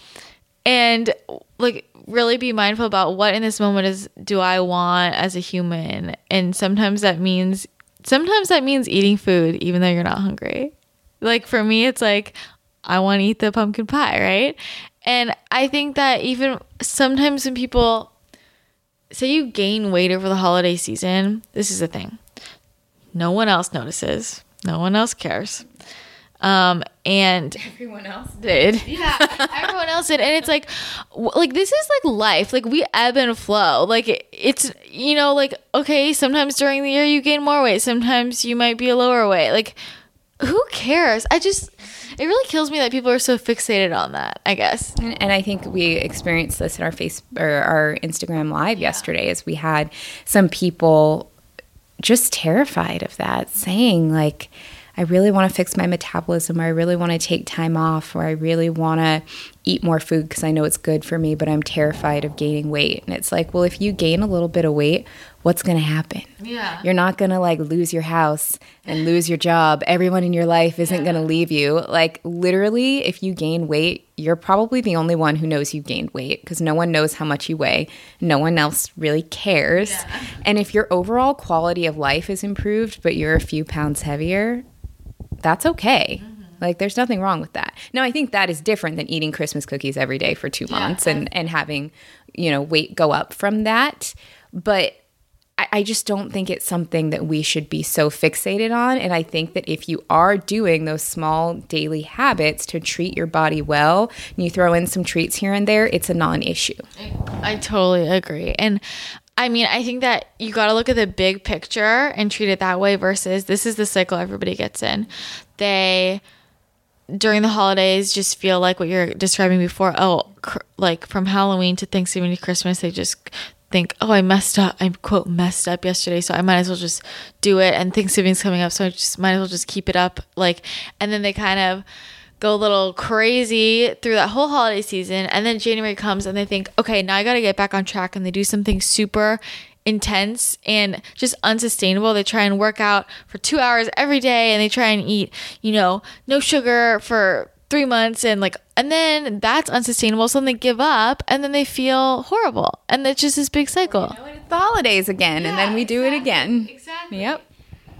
And like really be mindful about what in this moment is do I want as a human? And sometimes that means sometimes that means eating food even though you're not hungry. Like for me it's like I want to eat the pumpkin pie, right? And I think that even sometimes when people say you gain weight over the holiday season, this is the thing. No one else notices. No one else cares. Um, and Everyone else did. Yeah, everyone else did, and it's like, like this is like life. Like we ebb and flow. Like it- it's you know like okay, sometimes during the year you gain more weight, sometimes you might be a lower weight. Like who cares? I just it really kills me that people are so fixated on that. I guess. And, and I think we experienced this in our face or our Instagram live yesterday as we had some people just terrified of that, saying like, I really want to fix my metabolism, or I really want to take time off, or I really want to eat more food because I know it's good for me, but I'm terrified of gaining weight. And it's like, well, if you gain a little bit of weight, what's going to happen? Yeah. You're not going to like lose your house and lose your job. Everyone in your life isn't going to leave you. Like, literally, if you gain weight, you're probably the only one who knows you gained weight because no one knows how much you weigh. No one else really cares. Yeah. And if your overall quality of life is improved, but you're a few pounds heavier, that's okay. Like there's nothing wrong with that. Now I think that is different than eating Christmas cookies every day for 2 months and and having, you know, weight go up from that. But I, I just don't think it's something that we should be so fixated on. And I think that if you are doing those small daily habits to treat your body well, and you throw in some treats here and there, it's a non-issue. I totally agree. And I mean, I think that you got to look at the big picture and treat it that way versus this is the cycle everybody gets in. They during the holidays just feel like what you're describing before. Oh, cr- like from Halloween to Thanksgiving to Christmas, they just think, "Oh, I messed up. I quote messed up yesterday, so I might as well just do it." And Thanksgiving's coming up, so I just might as well just keep it up. Like, and then they kind of go a little crazy through that whole holiday season and then January comes and they think, "Okay, now I got to get back on track." And they do something super intense and just unsustainable. They try and work out for 2 hours every day and they try and eat, you know, no sugar for 3 months and like and then that's unsustainable so then they give up and then they feel horrible. And it's just this big cycle. It's the holidays again, and then we do it again. Exactly. Yep.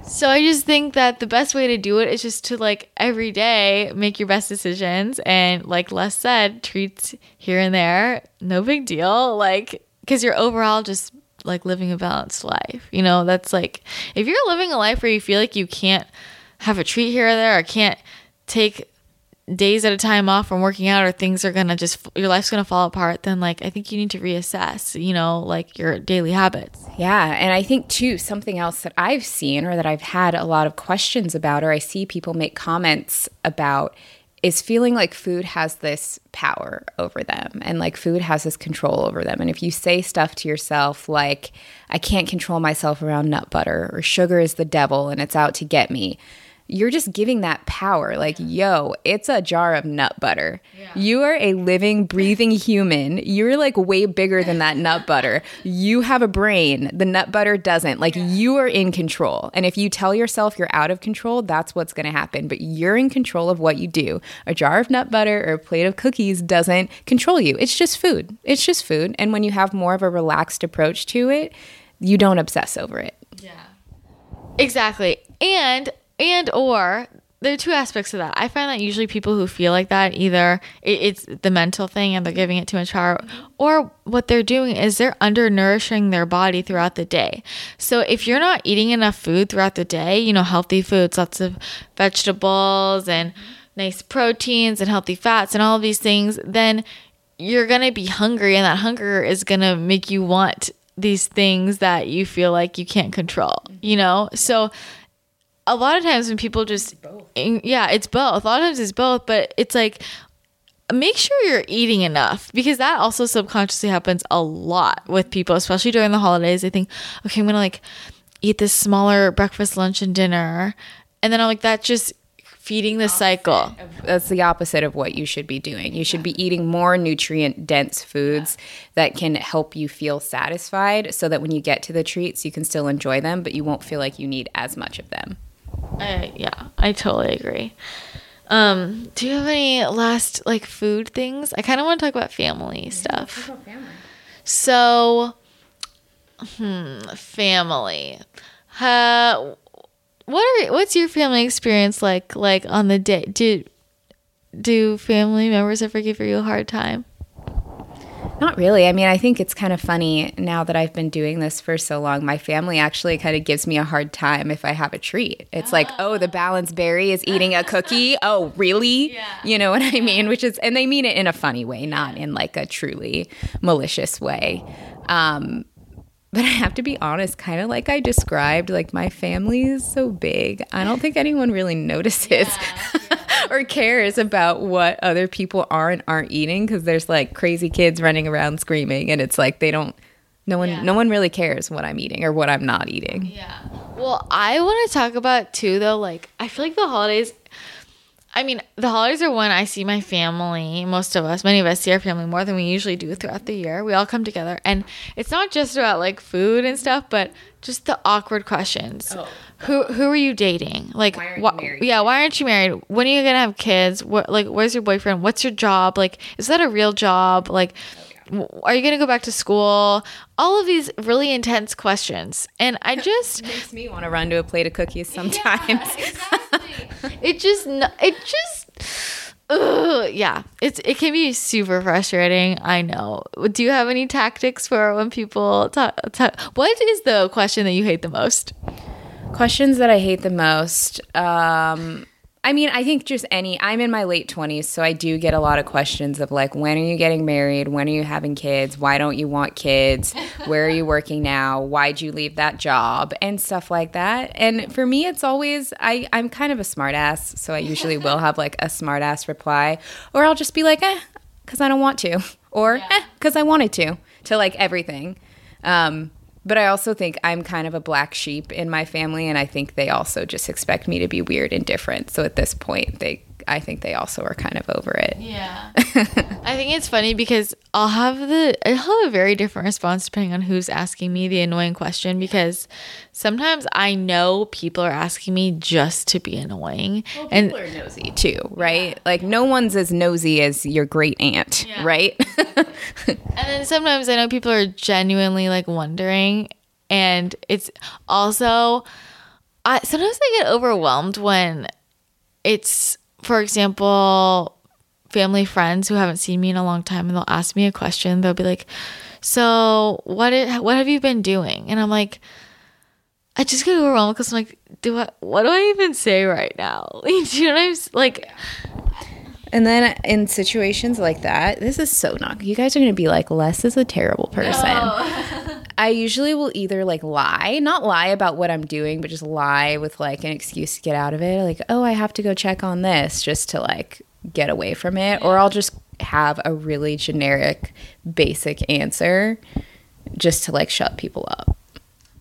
So I just think that the best way to do it is just to like every day make your best decisions and like Les said, treats here and there, no big deal. Like because you're overall just like living a balanced life. You know, that's like if you're living a life where you feel like you can't have a treat here or there or can't take days at a time off from working out or things are gonna just your life's gonna fall apart then like i think you need to reassess you know like your daily habits Yeah, and I think too something else that I've seen or that I've had a lot of questions about or I see people make comments about is feeling like food has this power over them and like food has this control over them. And if you say stuff to yourself like I can't control myself around nut butter or sugar is the devil and it's out to get me, you're just giving that power. Like, yo, it's a jar of nut butter. Yeah. You are a living, breathing human. You're like way bigger than that nut butter. You have a brain. The nut butter doesn't. Like, you are in control. And if you tell yourself you're out of control, that's what's going to happen. But you're in control of what you do. A jar of nut butter or a plate of cookies doesn't control you. It's just food. It's just food. And when you have more of a relaxed approach to it, you don't obsess over it. Yeah. Exactly. And and or there are two aspects of that. I find that usually people who feel like that either it, it's the mental thing and they're giving it too much power, or what they're doing is they're undernourishing their body throughout the day. So if you're not eating enough food throughout the day, you know, healthy foods, lots of vegetables and nice proteins and healthy fats and all of these things, then you're gonna be hungry, and that hunger is gonna make you want these things that you feel like you can't control. You know, so a lot of times when people just yeah it's both. A lot of times it's both but it's like make sure you're eating enough because that also subconsciously happens a lot with people especially during the holidays. They think okay i'm gonna like eat this smaller breakfast lunch and dinner and then i'm like that just feeding the cycle. That's the opposite of what you should be doing. You should be eating more nutrient dense foods that can help you feel satisfied so that when you get to the treats, you can still enjoy them, but you won't feel like you need as much of them. I, yeah i totally agree um do you have any last like food things i kind of want to talk about family stuff So, hmm, family. Uh, what are what's your family experience like? Like on the day, do do family members ever give you a hard time? Not really. I mean, I think it's kind of funny now that I've been doing this for so long. My family actually kind of gives me a hard time if I have a treat. It's like, oh, the balanced berry is eating a cookie. Oh, really? Yeah. You know what I mean? Which is, and they mean it in a funny way, not in like a truly malicious way. Um, but I have to be honest, kind of like I described, like my family is so big. I don't think anyone really notices or cares about what other people are and aren't eating because there's like crazy kids running around screaming and it's like they don't no one Yeah. no one really cares what I'm eating or what I'm not eating. Yeah. Well, I want to talk about too, though. Like, I feel like the holidays. I mean, the holidays are when I see my family. Most of us, many of us, see our family more than we usually do throughout the year. We all come together, and it's not just about like food and stuff, but just the awkward questions. Oh. Who who are you dating? Like, Why aren't you wha- married? yeah, why aren't you married? When are you gonna have kids? What like, where's your boyfriend? What's your job? Like, is that a real job? Like, are you gonna go back to school? All of these really intense questions, and I just. Makes me want to run to a plate of cookies sometimes. it just it just ugh, yeah it's it can be super frustrating i know do you have any tactics for when people talk, talk what is the question that you hate the most Questions that I hate the most. Um, I mean, I think just any. I'm in my late 20s, so I do get a lot of questions of like, when are you getting married? When are you having kids? Why don't you want kids? Where are you working now? Why'd you leave that job? And stuff like that. And for me, it's always, I, I'm kind of a smartass, so I usually will have like a smartass reply, or I'll just be like, eh, because I don't want to, or eh, because I wanted to, to like everything. Um, but I also think I'm kind of a black sheep in my family, and I think they also just expect me to be weird and different. So at this point, they, I think they also are kind of over it. yeah i think it's funny because i'll have the i'll have a very different response depending on who's asking me the annoying question because sometimes i know people are asking me just to be annoying and People are nosy too, right? Like no one's as nosy as your great aunt, Yeah. right? And then sometimes I know people are genuinely like wondering, and it's also, I sometimes I get overwhelmed when it's, for example, family friends who haven't seen me in a long time, and they'll ask me a question. They'll be like, "So what? i- what have you been doing?" And I'm like. I just get overwhelmed because I'm like, do I? What do I even say right now? do you know what I'm like? And then in situations like that, this is so not. You guys are going to be like, Les is a terrible person. I usually will either like lie, not lie about what I'm doing, but just lie with like an excuse to get out of it. Like, oh, I have to go check on this just to like get away from it. Or I'll just have a really generic, basic answer just to like shut people up.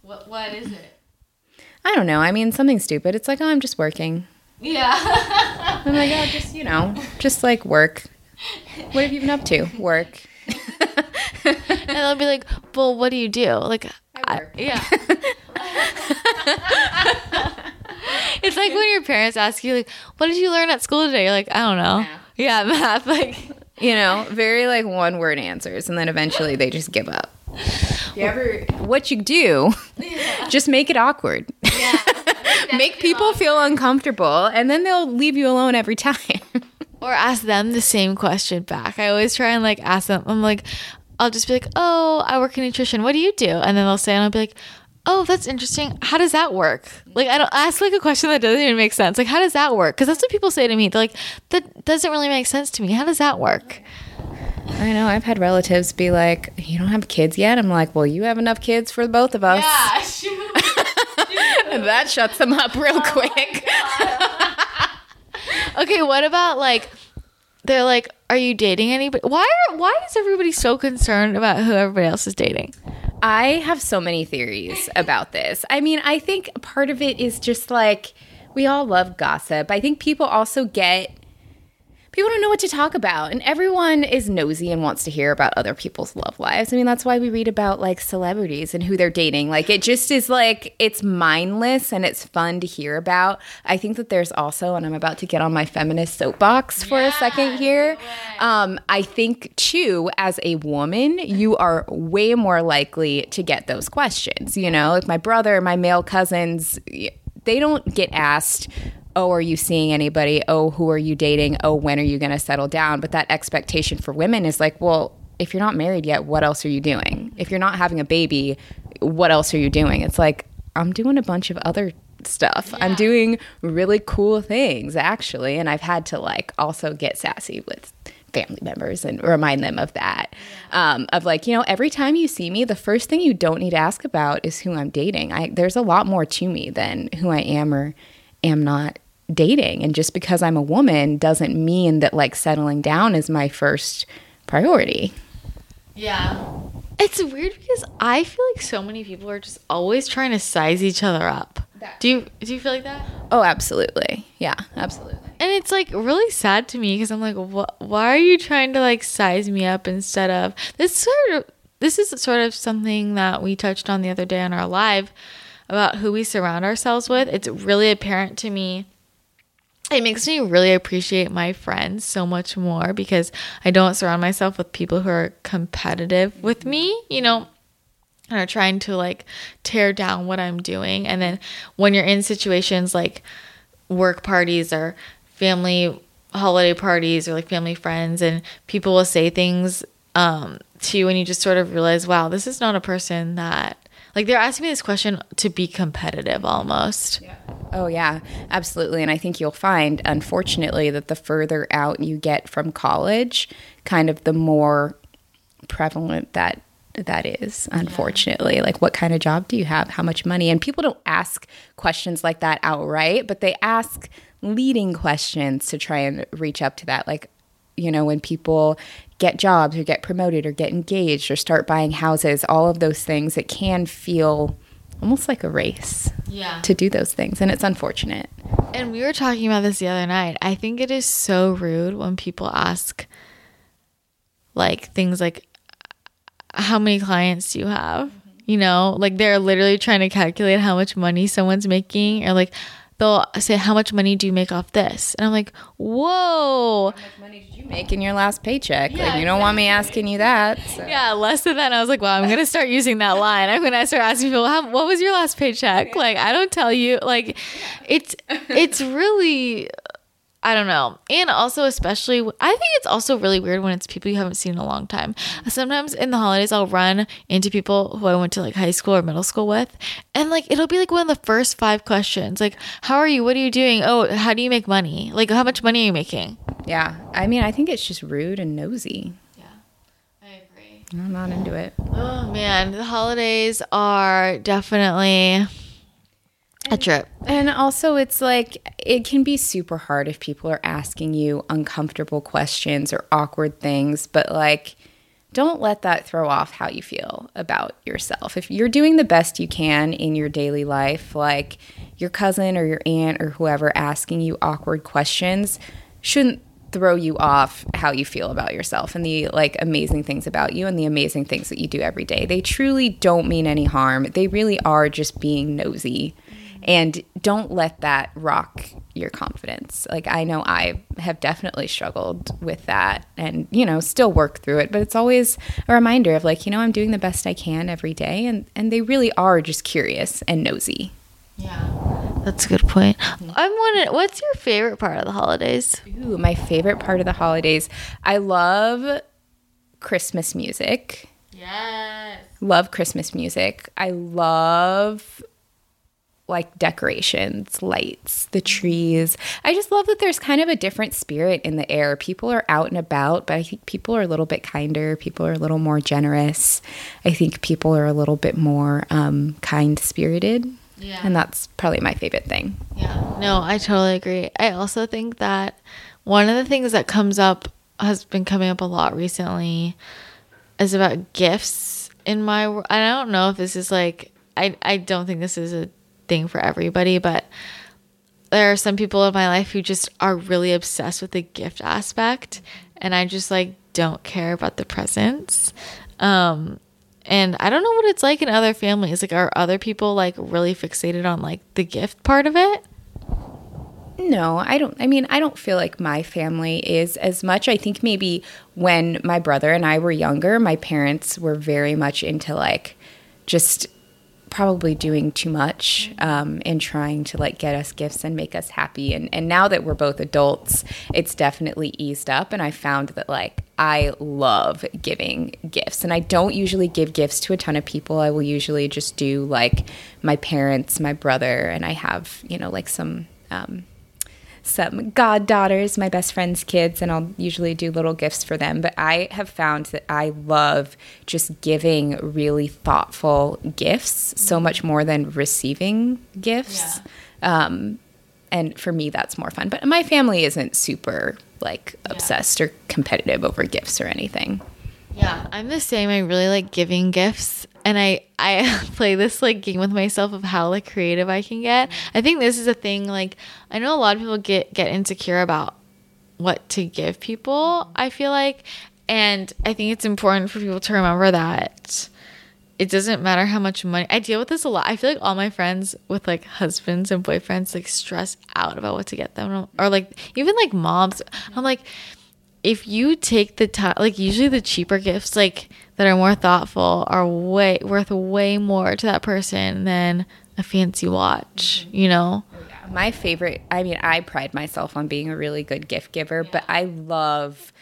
What? What is it? I don't know. I mean, something stupid. It's like, oh, I'm just working. Yeah. I'm like, oh, just you know, just like work. What have you been up to? Work. and they'll be like, "Well, what do you do?" Like, I work. yeah. it's like when your parents ask you, like, "What did you learn at school today?" You're like, "I don't know." Math. Yeah, math. Like, You know, very like one word answers, and then eventually they just give up. You ever, what you do, just make it awkward. yeah. Make people feel uncomfortable, and then they'll leave you alone every time. or ask them the same question back. I always try and like ask them. I'm like, I'll just be like, "Oh, I work in nutrition. What do you do?" And then they'll say, and I'll be like, "Oh, that's interesting. How does that work?" Like I don't ask like a question that doesn't even make sense. Like, how does that work? Because that's what people say to me. They're like, "That doesn't really make sense to me. How does that work?" I know. I've had relatives be like, "You don't have kids yet." I'm like, "Well, you have enough kids for both of us." that shuts them up real oh quick. okay, what about like they're like, "Are you dating anybody?" Why are why is everybody so concerned about who everybody else is dating? I have so many theories about this. I mean, I think part of it is just like we all love gossip. I think people also get people don't know what to talk about and everyone is nosy and wants to hear about other people's love lives. I mean, that's why we read about like celebrities and who they're dating. Like it just is like it's mindless and it's fun to hear about. I think that there's also and I'm about to get on my feminist soapbox for a second here. Um, I think too as a woman, you are way more likely to get those questions, you know? Like my brother, my male cousins, they don't get asked oh, are you seeing anybody? Oh, who are you dating? Oh, when are you going to settle down? But that expectation for women is like, well, if you're not married yet, what else are you doing? If you're not having a baby, what else are you doing? It's like, I'm doing a bunch of other stuff. I'm doing really cool things, actually. And I've had to like also get sassy with family members and remind them of that. Um, of like, you know, every time you see me, the first thing you don't need to ask about is who I'm dating. I, there's a lot more to me than who I am or am not dating. And just because I'm a woman doesn't mean that like settling down is my first priority. Yeah. It's weird because I feel like so many people are just always trying to size each other up. Do you do you feel like that? Oh, absolutely. Yeah, absolutely. And it's like really sad to me because I'm like, what? Why are you trying to like size me up instead of this sort of? This is sort of something that we touched on the other day on our live about who we surround ourselves with. It's really apparent to me it makes me really appreciate my friends so much more because I don't surround myself with people who are competitive with me, you know, and are trying to like tear down what I'm doing. And then when you're in situations like work parties or family holiday parties or like family friends, and people will say things um, to you, and you just sort of realize, wow, this is not a person that like they're asking me this question to be competitive almost. Yeah. Oh, yeah, absolutely. And I think you'll find, unfortunately, that the further out you get from college, kind of the more prevalent that that is unfortunately yeah. like what kind of job do you have how much money and people don't ask questions like that outright but they ask leading questions to try and reach up to that like you know when people get jobs or get promoted or get engaged or start buying houses all of those things it can feel almost like a race yeah. to do those things and it's unfortunate. And we were talking about this the other night. I think it is so rude when people ask like things like how many clients do you have? You know like they're literally trying to calculate how much money someone's making or like they'll say how much money do you make off this? And i'm like whoa. How much money did you make in your last paycheck? Yeah, like you don't want me asking you that so. yeah less than that and i was like Well, i'm gonna start using that line. I'm gonna start asking people how, what was your last paycheck? Like i don't tell you like it's it's really I don't know. And also, especially, I think it's also really weird when it's people you haven't seen in a long time. Sometimes in the holidays, I'll run into people who I went to like high school or middle school with, and like it'll be like one of the first five questions like, How are you? What are you doing? Oh, how do you make money? Like, how much money are you making? Yeah. I mean, I think it's just rude and nosy. Yeah. I agree. I'm not into it. Oh, man. The holidays are definitely a trip. And also, it's like it can be super hard if people are asking you uncomfortable questions or awkward things, but like don't let that throw off how you feel about yourself. If you're doing the best you can in your daily life, like your cousin or your aunt or whoever asking you awkward questions shouldn't throw you off how you feel about yourself and the like amazing things about you and the amazing things that you do every day. They truly don't mean any harm. They really are just being nosy. And don't let that rock your confidence. Like I know I have definitely struggled with that and you know, still work through it, but it's always a reminder of like, you know, I'm doing the best I can every day and and they really are just curious and nosy. Yeah. That's a good point. I'm wondering, what's your favorite part of the holidays? Ooh, my favorite part of the holidays. I love Christmas music. Yes. Love Christmas music. I love like decorations, lights, the trees. I just love that there's kind of a different spirit in the air. People are out and about, but I think people are a little bit kinder. People are a little more generous. I think people are a little bit more um, kind spirited. Yeah. And that's probably my favorite thing. Yeah. No, I totally agree. I also think that one of the things that comes up has been coming up a lot recently is about gifts in my world. I don't know if this is like I I don't think this is a thing for everybody, but there are some people in my life who just are really obsessed with the gift aspect and I just like don't care about the presents. Um and I don't know what it's like in other families. Like are other people like really fixated on like the gift part of it? No, I don't. I mean, I don't feel like my family is as much. I think maybe when my brother and I were younger, my parents were very much into like just probably doing too much um, and trying to like get us gifts and make us happy. And and now that we're both adults, it's definitely eased up. And I found that like I love giving gifts, and I don't usually give gifts to a ton of people. I will usually just do like my parents, my brother, and I have you know like some. Um, some goddaughters, my best friend's kids, and I'll usually do little gifts for them. But I have found that I love just giving really thoughtful gifts so much more than receiving gifts. Um, and for me, that's more fun. But my family isn't super like obsessed or competitive over gifts or anything. Yeah, I'm the same. I really like giving gifts and I I play this like game with myself of how like creative I can get. I think this is a thing like I know a lot of people get get insecure about what to give people, I feel like, and I think it's important for people to remember that it doesn't matter how much money I deal with this a lot. I feel like all my friends with like husbands and boyfriends like stress out about what to get them or like even like moms. I'm like if you take the time like usually the cheaper gifts like that are more thoughtful are way worth way more to that person than a fancy watch, you know? My favorite, I mean, I pride myself on being a really good gift giver, but I love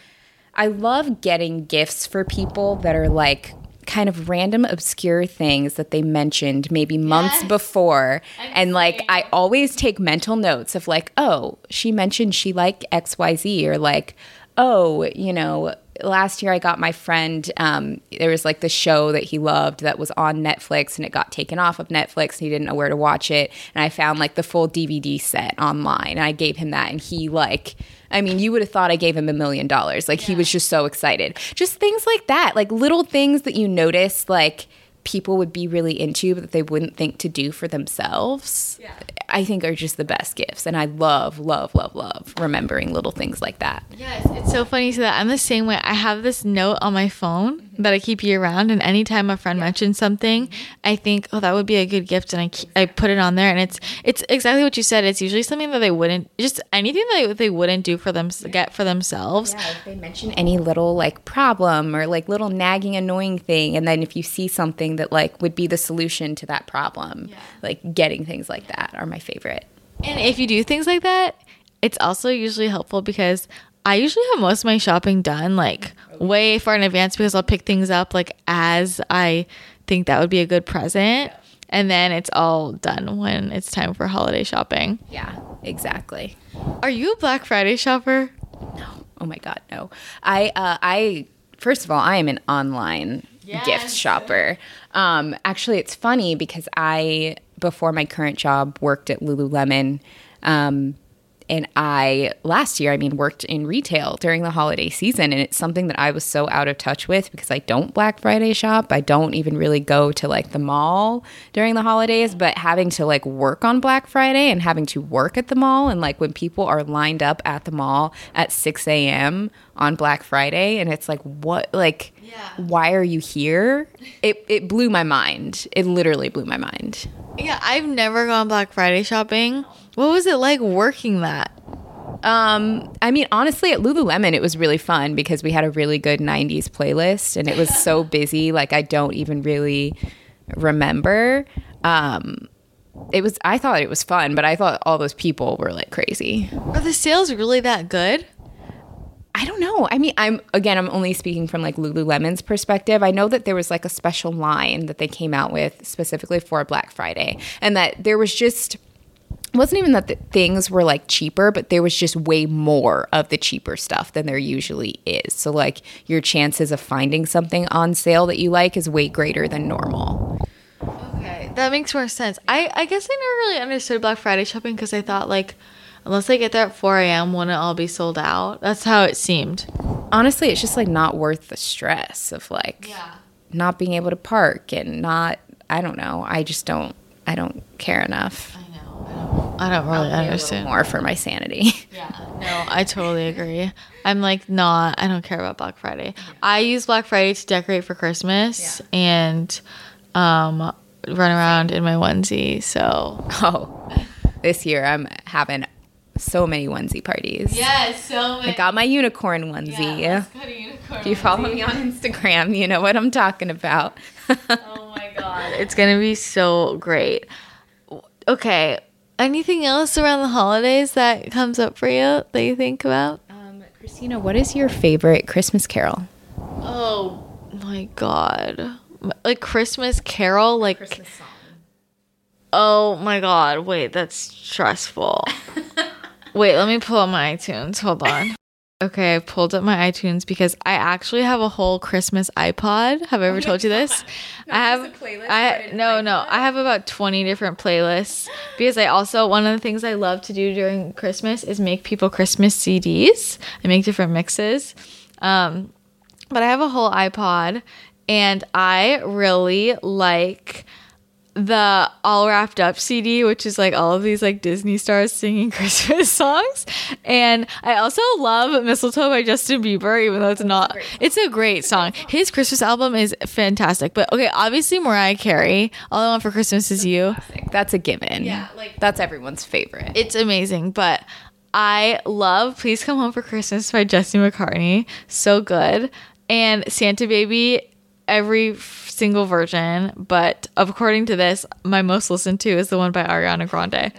I love getting gifts for people that are like kind of random obscure things that they mentioned maybe months Yes. before I'm and like. I always take mental notes of like oh she mentioned she liked XYZ or like oh you know last year I got my friend um there was like the show that he loved that was on Netflix and it got taken off of Netflix and he didn't know where to watch it and I found like the full DVD set online and I gave him that and he like I mean, you would have thought I gave him a million dollars. Like he was just so excited. Just things like that, like little things that you notice, like people would be really into, but that they wouldn't think to do for themselves. Yeah. I think are just the best gifts, and I love, love, love, love remembering little things like that. Yes, it's so funny so that I'm the same way. I have this note on my phone that I keep year round, and anytime a friend mentions something, I think, oh, that would be a good gift, and I keep, I put it on there, and it's it's exactly what you said. It's usually something that they wouldn't just anything that they wouldn't do for them get for themselves. Yeah, if they mention any little like problem or like little nagging annoying thing, and then if you see something that like would be the solution to that problem, like getting things like that are my favorite. And if you do things like that, it's also usually helpful because I usually have most of my shopping done like way far in advance because I'll pick things up like as I think that would be a good present. And then it's all done when it's time for holiday shopping. Yeah, exactly. Are you a Black Friday shopper? No. Oh my god, no. I uh, I first of all, I am an online gift shopper. Um, actually, it's funny because I before my current job worked at Lululemon, um, and I last year, I mean, worked in retail during the holiday season, and it's something that I was so out of touch with because I don't Black Friday shop. I don't even really go to like the mall during the holidays, but having to like work on Black Friday and having to work at the mall, and like when people are lined up at the mall at 6 a.m. on Black Friday, and it's like, what, like, Yeah. why are you here? It, it blew my mind. It literally blew my mind. Yeah, I've never gone Black Friday shopping. What was it like working that? Um, I mean, honestly, at Lululemon, it was really fun because we had a really good 90s playlist and it was so busy. Like, I don't even really remember. Um, it was, I thought it was fun, but I thought all those people were like crazy. Are the sales really that good? I don't know. I mean, I'm, again, I'm only speaking from like Lululemon's perspective. I know that there was like a special line that they came out with specifically for Black Friday and that there was just, wasn't even that the things were like cheaper, but there was just way more of the cheaper stuff than there usually is. So like your chances of finding something on sale that you like is way greater than normal. Okay, that makes more sense. I, I guess I never really understood Black Friday shopping because I thought like, unless I get there at 4 a.m., wouldn't it all be sold out? That's how it seemed. Honestly, it's just like not worth the stress of like yeah. not being able to park and not I don't know. I just don't I don't care enough. I don't, really understand. more for my sanity. Yeah, no, I totally agree. I'm like not. I don't care about Black Friday. I use Black Friday to decorate for Christmas and um, run around in my onesie. So oh, this year I'm having so many onesie parties. yes, so many. I got my unicorn onesie. If you follow me on Instagram, you know what I'm talking about. Oh my god, it's gonna be so great. Okay, anything else around the holidays that comes up for you that you think about? um, Christina, what is your favorite Christmas carol? Oh my god, like Christmas Carol, like Christmas song. Oh my god, wait, that's stressful. wait, let me pull up my iTunes. Hold on. Okay, I pulled up my iTunes because I actually have a whole Christmas iPod. Have I ever told you this? I have a playlist I no, no. I have about 20 different playlists because I also one of the things I love to do during Christmas is make people Christmas CDs. I make different mixes. Um but I have a whole iPod and I really like the all wrapped up CD, which is like all of these like Disney stars singing Christmas songs. And I also love Mistletoe by Justin Bieber, even though it's not, it's a great song. His Christmas album is fantastic. But okay, obviously Mariah Carey, All I Want for Christmas Is You. That's a given. Yeah, like- that's everyone's favorite. It's amazing, but I love Please Come Home for Christmas by Jesse McCartney. So good. And Santa Baby, every single version, but according to this, my most listened to is the one by Ariana Grande.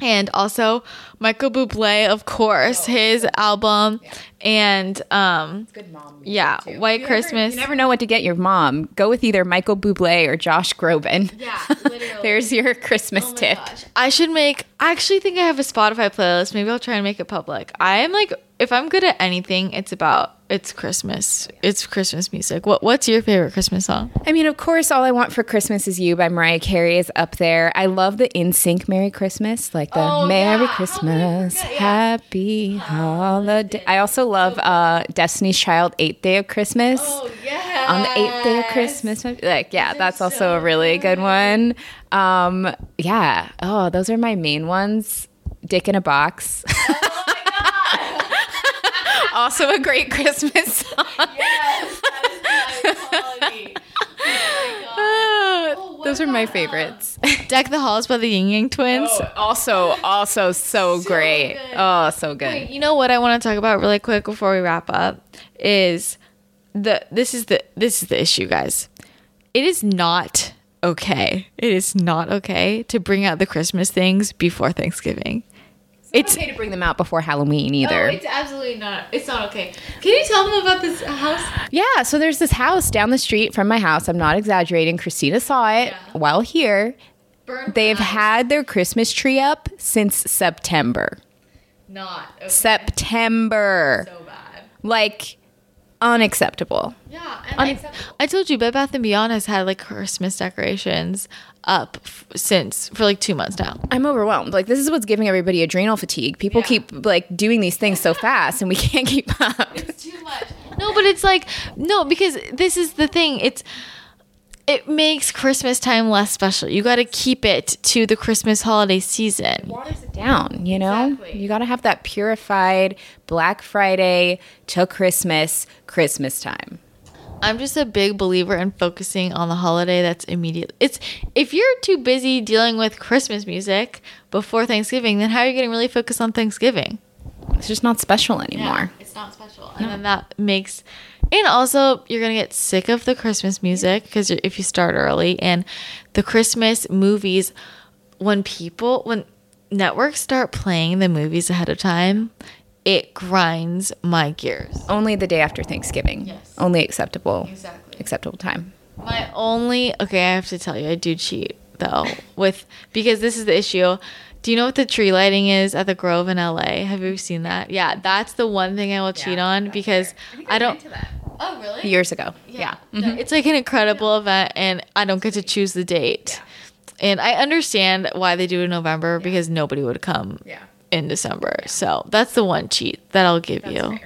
And also Michael Bublé, of course, his album and um Good mom. yeah, White Christmas. You never know what to get your mom. Go with either Michael Bublé or Josh Groban. yeah, literally. There's your Christmas tip. I should make. I actually think I have a Spotify playlist. Maybe I'll try and make it public. I am like, if I'm good at anything, it's about it's Christmas. It's Christmas music. What What's your favorite Christmas song? I mean, of course, All I Want for Christmas Is You by Mariah Carey is up there. I love the NSYNC Merry Christmas, like the Oh, Merry yeah. Christmas, I? Yeah. Happy Holiday. I also love uh, Destiny's Child Eighth Day of Christmas. Oh yeah. on the eighth day of Christmas. Like, yeah, that's also a really good one. Um, yeah. Oh, those are my main ones. Dick in a Box. Also a great Christmas song. Yes, those are my favorites. Deck the Halls by the Ying Yang Twins. also, also so, great. good. Oh, so good. Wait, you know what I want to talk about really quick before we wrap up is the this is the this is the issue, guys. It is not okay. It is not okay to bring out the Christmas things before Thanksgiving. It's okay to bring them out before Halloween either. Oh, it's absolutely not. It's not okay. Can you tell them about this house? Yeah, so there's this house down the street from my house. I'm not exaggerating. Christina saw it Yeah. while here. Burn They've house. had their Christmas tree up since September. not okay. September. so bad. Like unacceptable. Yeah, and I, I told you, Bed Bath and Beyond has had like Christmas decorations up f- since for like two months now. I'm overwhelmed. Like this is what's giving everybody adrenal fatigue. People Yeah. keep like doing these things so fast and we can't keep up. It's too much. No, but it's like no, because this is the thing. It's it makes Christmas time less special. You got to keep it to the Christmas holiday season. waters it down, you know? Exactly. You got to have that purified Black Friday till Christmas, Christmas time. I'm just a big believer in focusing on the holiday that's immediate. It's if you're too busy dealing with Christmas music before Thanksgiving, then how are you going to really focus on Thanksgiving? It's just not special anymore. it's not special. And then that makes and also you're going to get sick of the Christmas music because if you start early and the Christmas movies when people when networks start playing the movies ahead of time, it grinds my gears. Only the day after Thanksgiving. Yes. Only acceptable. Exactly. Acceptable time. My only okay, I have to tell you, I do cheat though with because this is the issue. Do you know what the tree lighting is at the Grove in LA? Have you seen that? Yeah, that's the one thing I will cheat on because I, don't. Oh really? Years ago. Yeah. No, mm-hmm. It's like an incredible event, and I don't get to choose the date. Yeah. And I understand why they do it in November because nobody would come Yeah. In December. So that's the one cheat that I'll give you.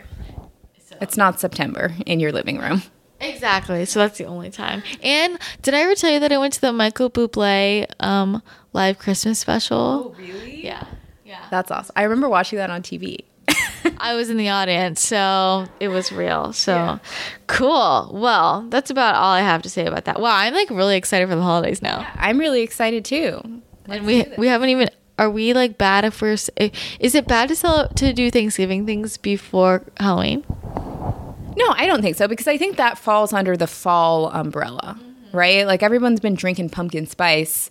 It's not September in your living room. Exactly. So that's the only time. And did I ever tell you that I went to the Michael Bublé um, live Christmas special? Oh, really? Yeah. Yeah. That's awesome. I remember watching that on TV. I was in the audience, so it was real. So cool. Well, that's about all I have to say about that. Wow, I'm like really excited for the holidays now. I'm really excited too. and we we haven't even are we like bad if we're eh, is it bad to sell to do Thanksgiving things before Halloween? No, I don't think so because I think that falls under the fall umbrella, right? Like everyone's been drinking pumpkin spice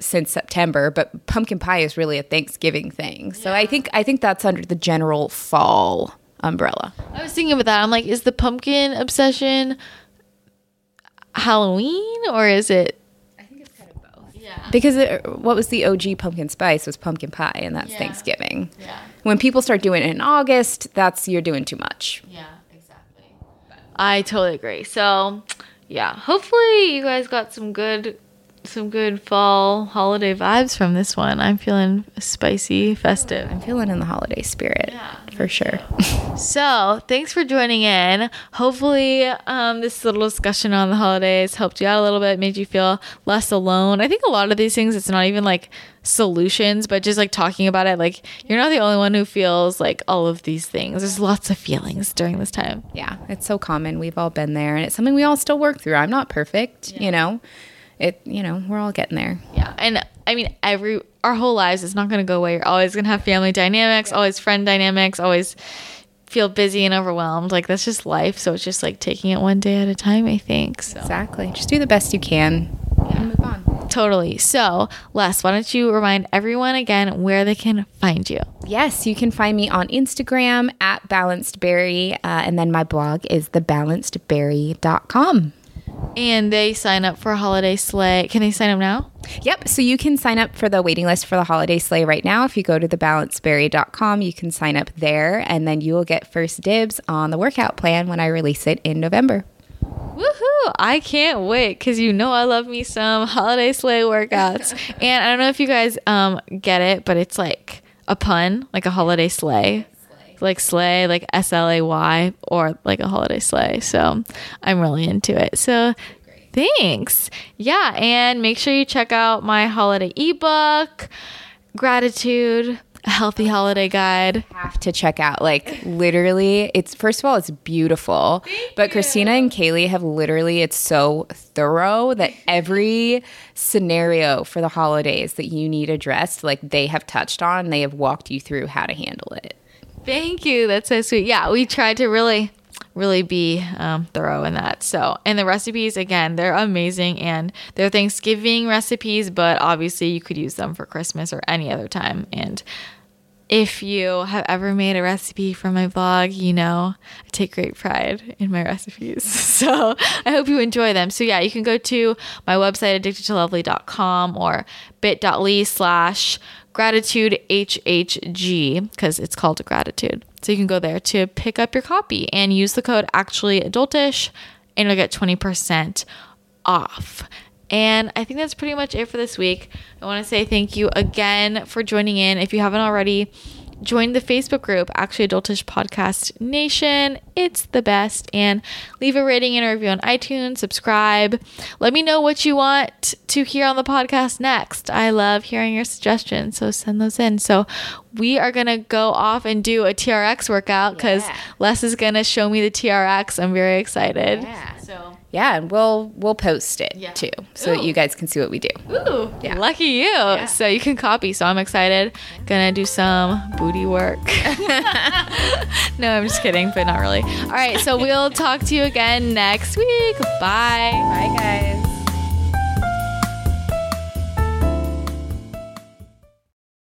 since September, but pumpkin pie is really a Thanksgiving thing. So I think I think that's under the general fall umbrella. I was thinking about that. I'm like, is the pumpkin obsession Halloween or is it I think it's kind of both. Yeah. Because it, what was the OG pumpkin spice was pumpkin pie, and that's Yeah. Thanksgiving. Yeah. When people start doing it in August, that's you're doing too much. Yeah, exactly. I totally agree. So, yeah, hopefully you guys got some good some good fall holiday vibes from this one. I'm feeling spicy, festive. I'm feeling in the holiday spirit Yeah, for sure. So, thanks for joining in. Hopefully, um, this little discussion on the holidays helped you out a little bit, made you feel less alone. I think a lot of these things, it's not even like solutions, but just like talking about it. Like, you're not the only one who feels like all of these things. There's lots of feelings during this time. yeah, it's so common. We've all been there, and it's something we all still work through. I'm not perfect, you know. It, you know, we're all getting there. Yeah. And I mean, every, our whole lives, it's not going to go away. You're always going to have family dynamics, always friend dynamics, always feel busy and overwhelmed. Like, that's just life. So it's just like taking it one day at a time, I think. So. Exactly. Just do the best you can and move on. Totally. So, Les, why don't you remind everyone again where they can find you? Yes, you can find me on Instagram at balancedberry, uh, and then my blog is thebalancedberry.com. And they sign up for a Holiday Sleigh. Can they sign up now? Yep. So you can sign up for the waiting list for the holiday sleigh right now. If you go to thebalancedberry.com, you can sign up there, and then you will get first dibs on the workout plan when I release it in November. Woohoo! I can't wait because you know I love me some holiday sleigh workouts. and I don't know if you guys um, get it, but it's like a pun, like a holiday sleigh. Like sleigh, like S L A Y, or like a holiday sleigh. So I'm really into it. So thanks. Yeah. And make sure you check out my holiday ebook, Gratitude, a healthy holiday guide. have to check out like literally it's first of all it's beautiful but christina and kaylee have literally it's so thorough that every scenario for the holidays that you need addressed like they have touched on they have walked you through how to handle it Thank you. That's so sweet. Yeah, we tried to really, really be um, thorough in that. So, and the recipes, again, they're amazing and they're Thanksgiving recipes, but obviously you could use them for Christmas or any other time. And if you have ever made a recipe for my vlog, you know I take great pride in my recipes. So I hope you enjoy them. So yeah, you can go to my website, addictedtolovely.com or bit.ly slash gratitude HHG because it's called gratitude. So you can go there to pick up your copy and use the code actually adultish and you'll get 20% off. And I think that's pretty much it for this week. I want to say thank you again for joining in. If you haven't already, join the Facebook group, Actually Adultish Podcast Nation. It's the best. And leave a rating and a review on iTunes, subscribe. Let me know what you want to hear on the podcast next. I love hearing your suggestions, so send those in. So we are going to go off and do a TRX workout because Yeah. Les is going to show me the TRX. I'm very excited. Yeah. So. Yeah, and we'll we'll post it Yeah. too, so that you guys can see what we do. Ooh, Yeah. lucky you. So you can copy. So I'm excited. Gonna do some booty work. no, I'm just kidding, but not really. All right, so we'll talk to you again next week. Bye. Bye, guys.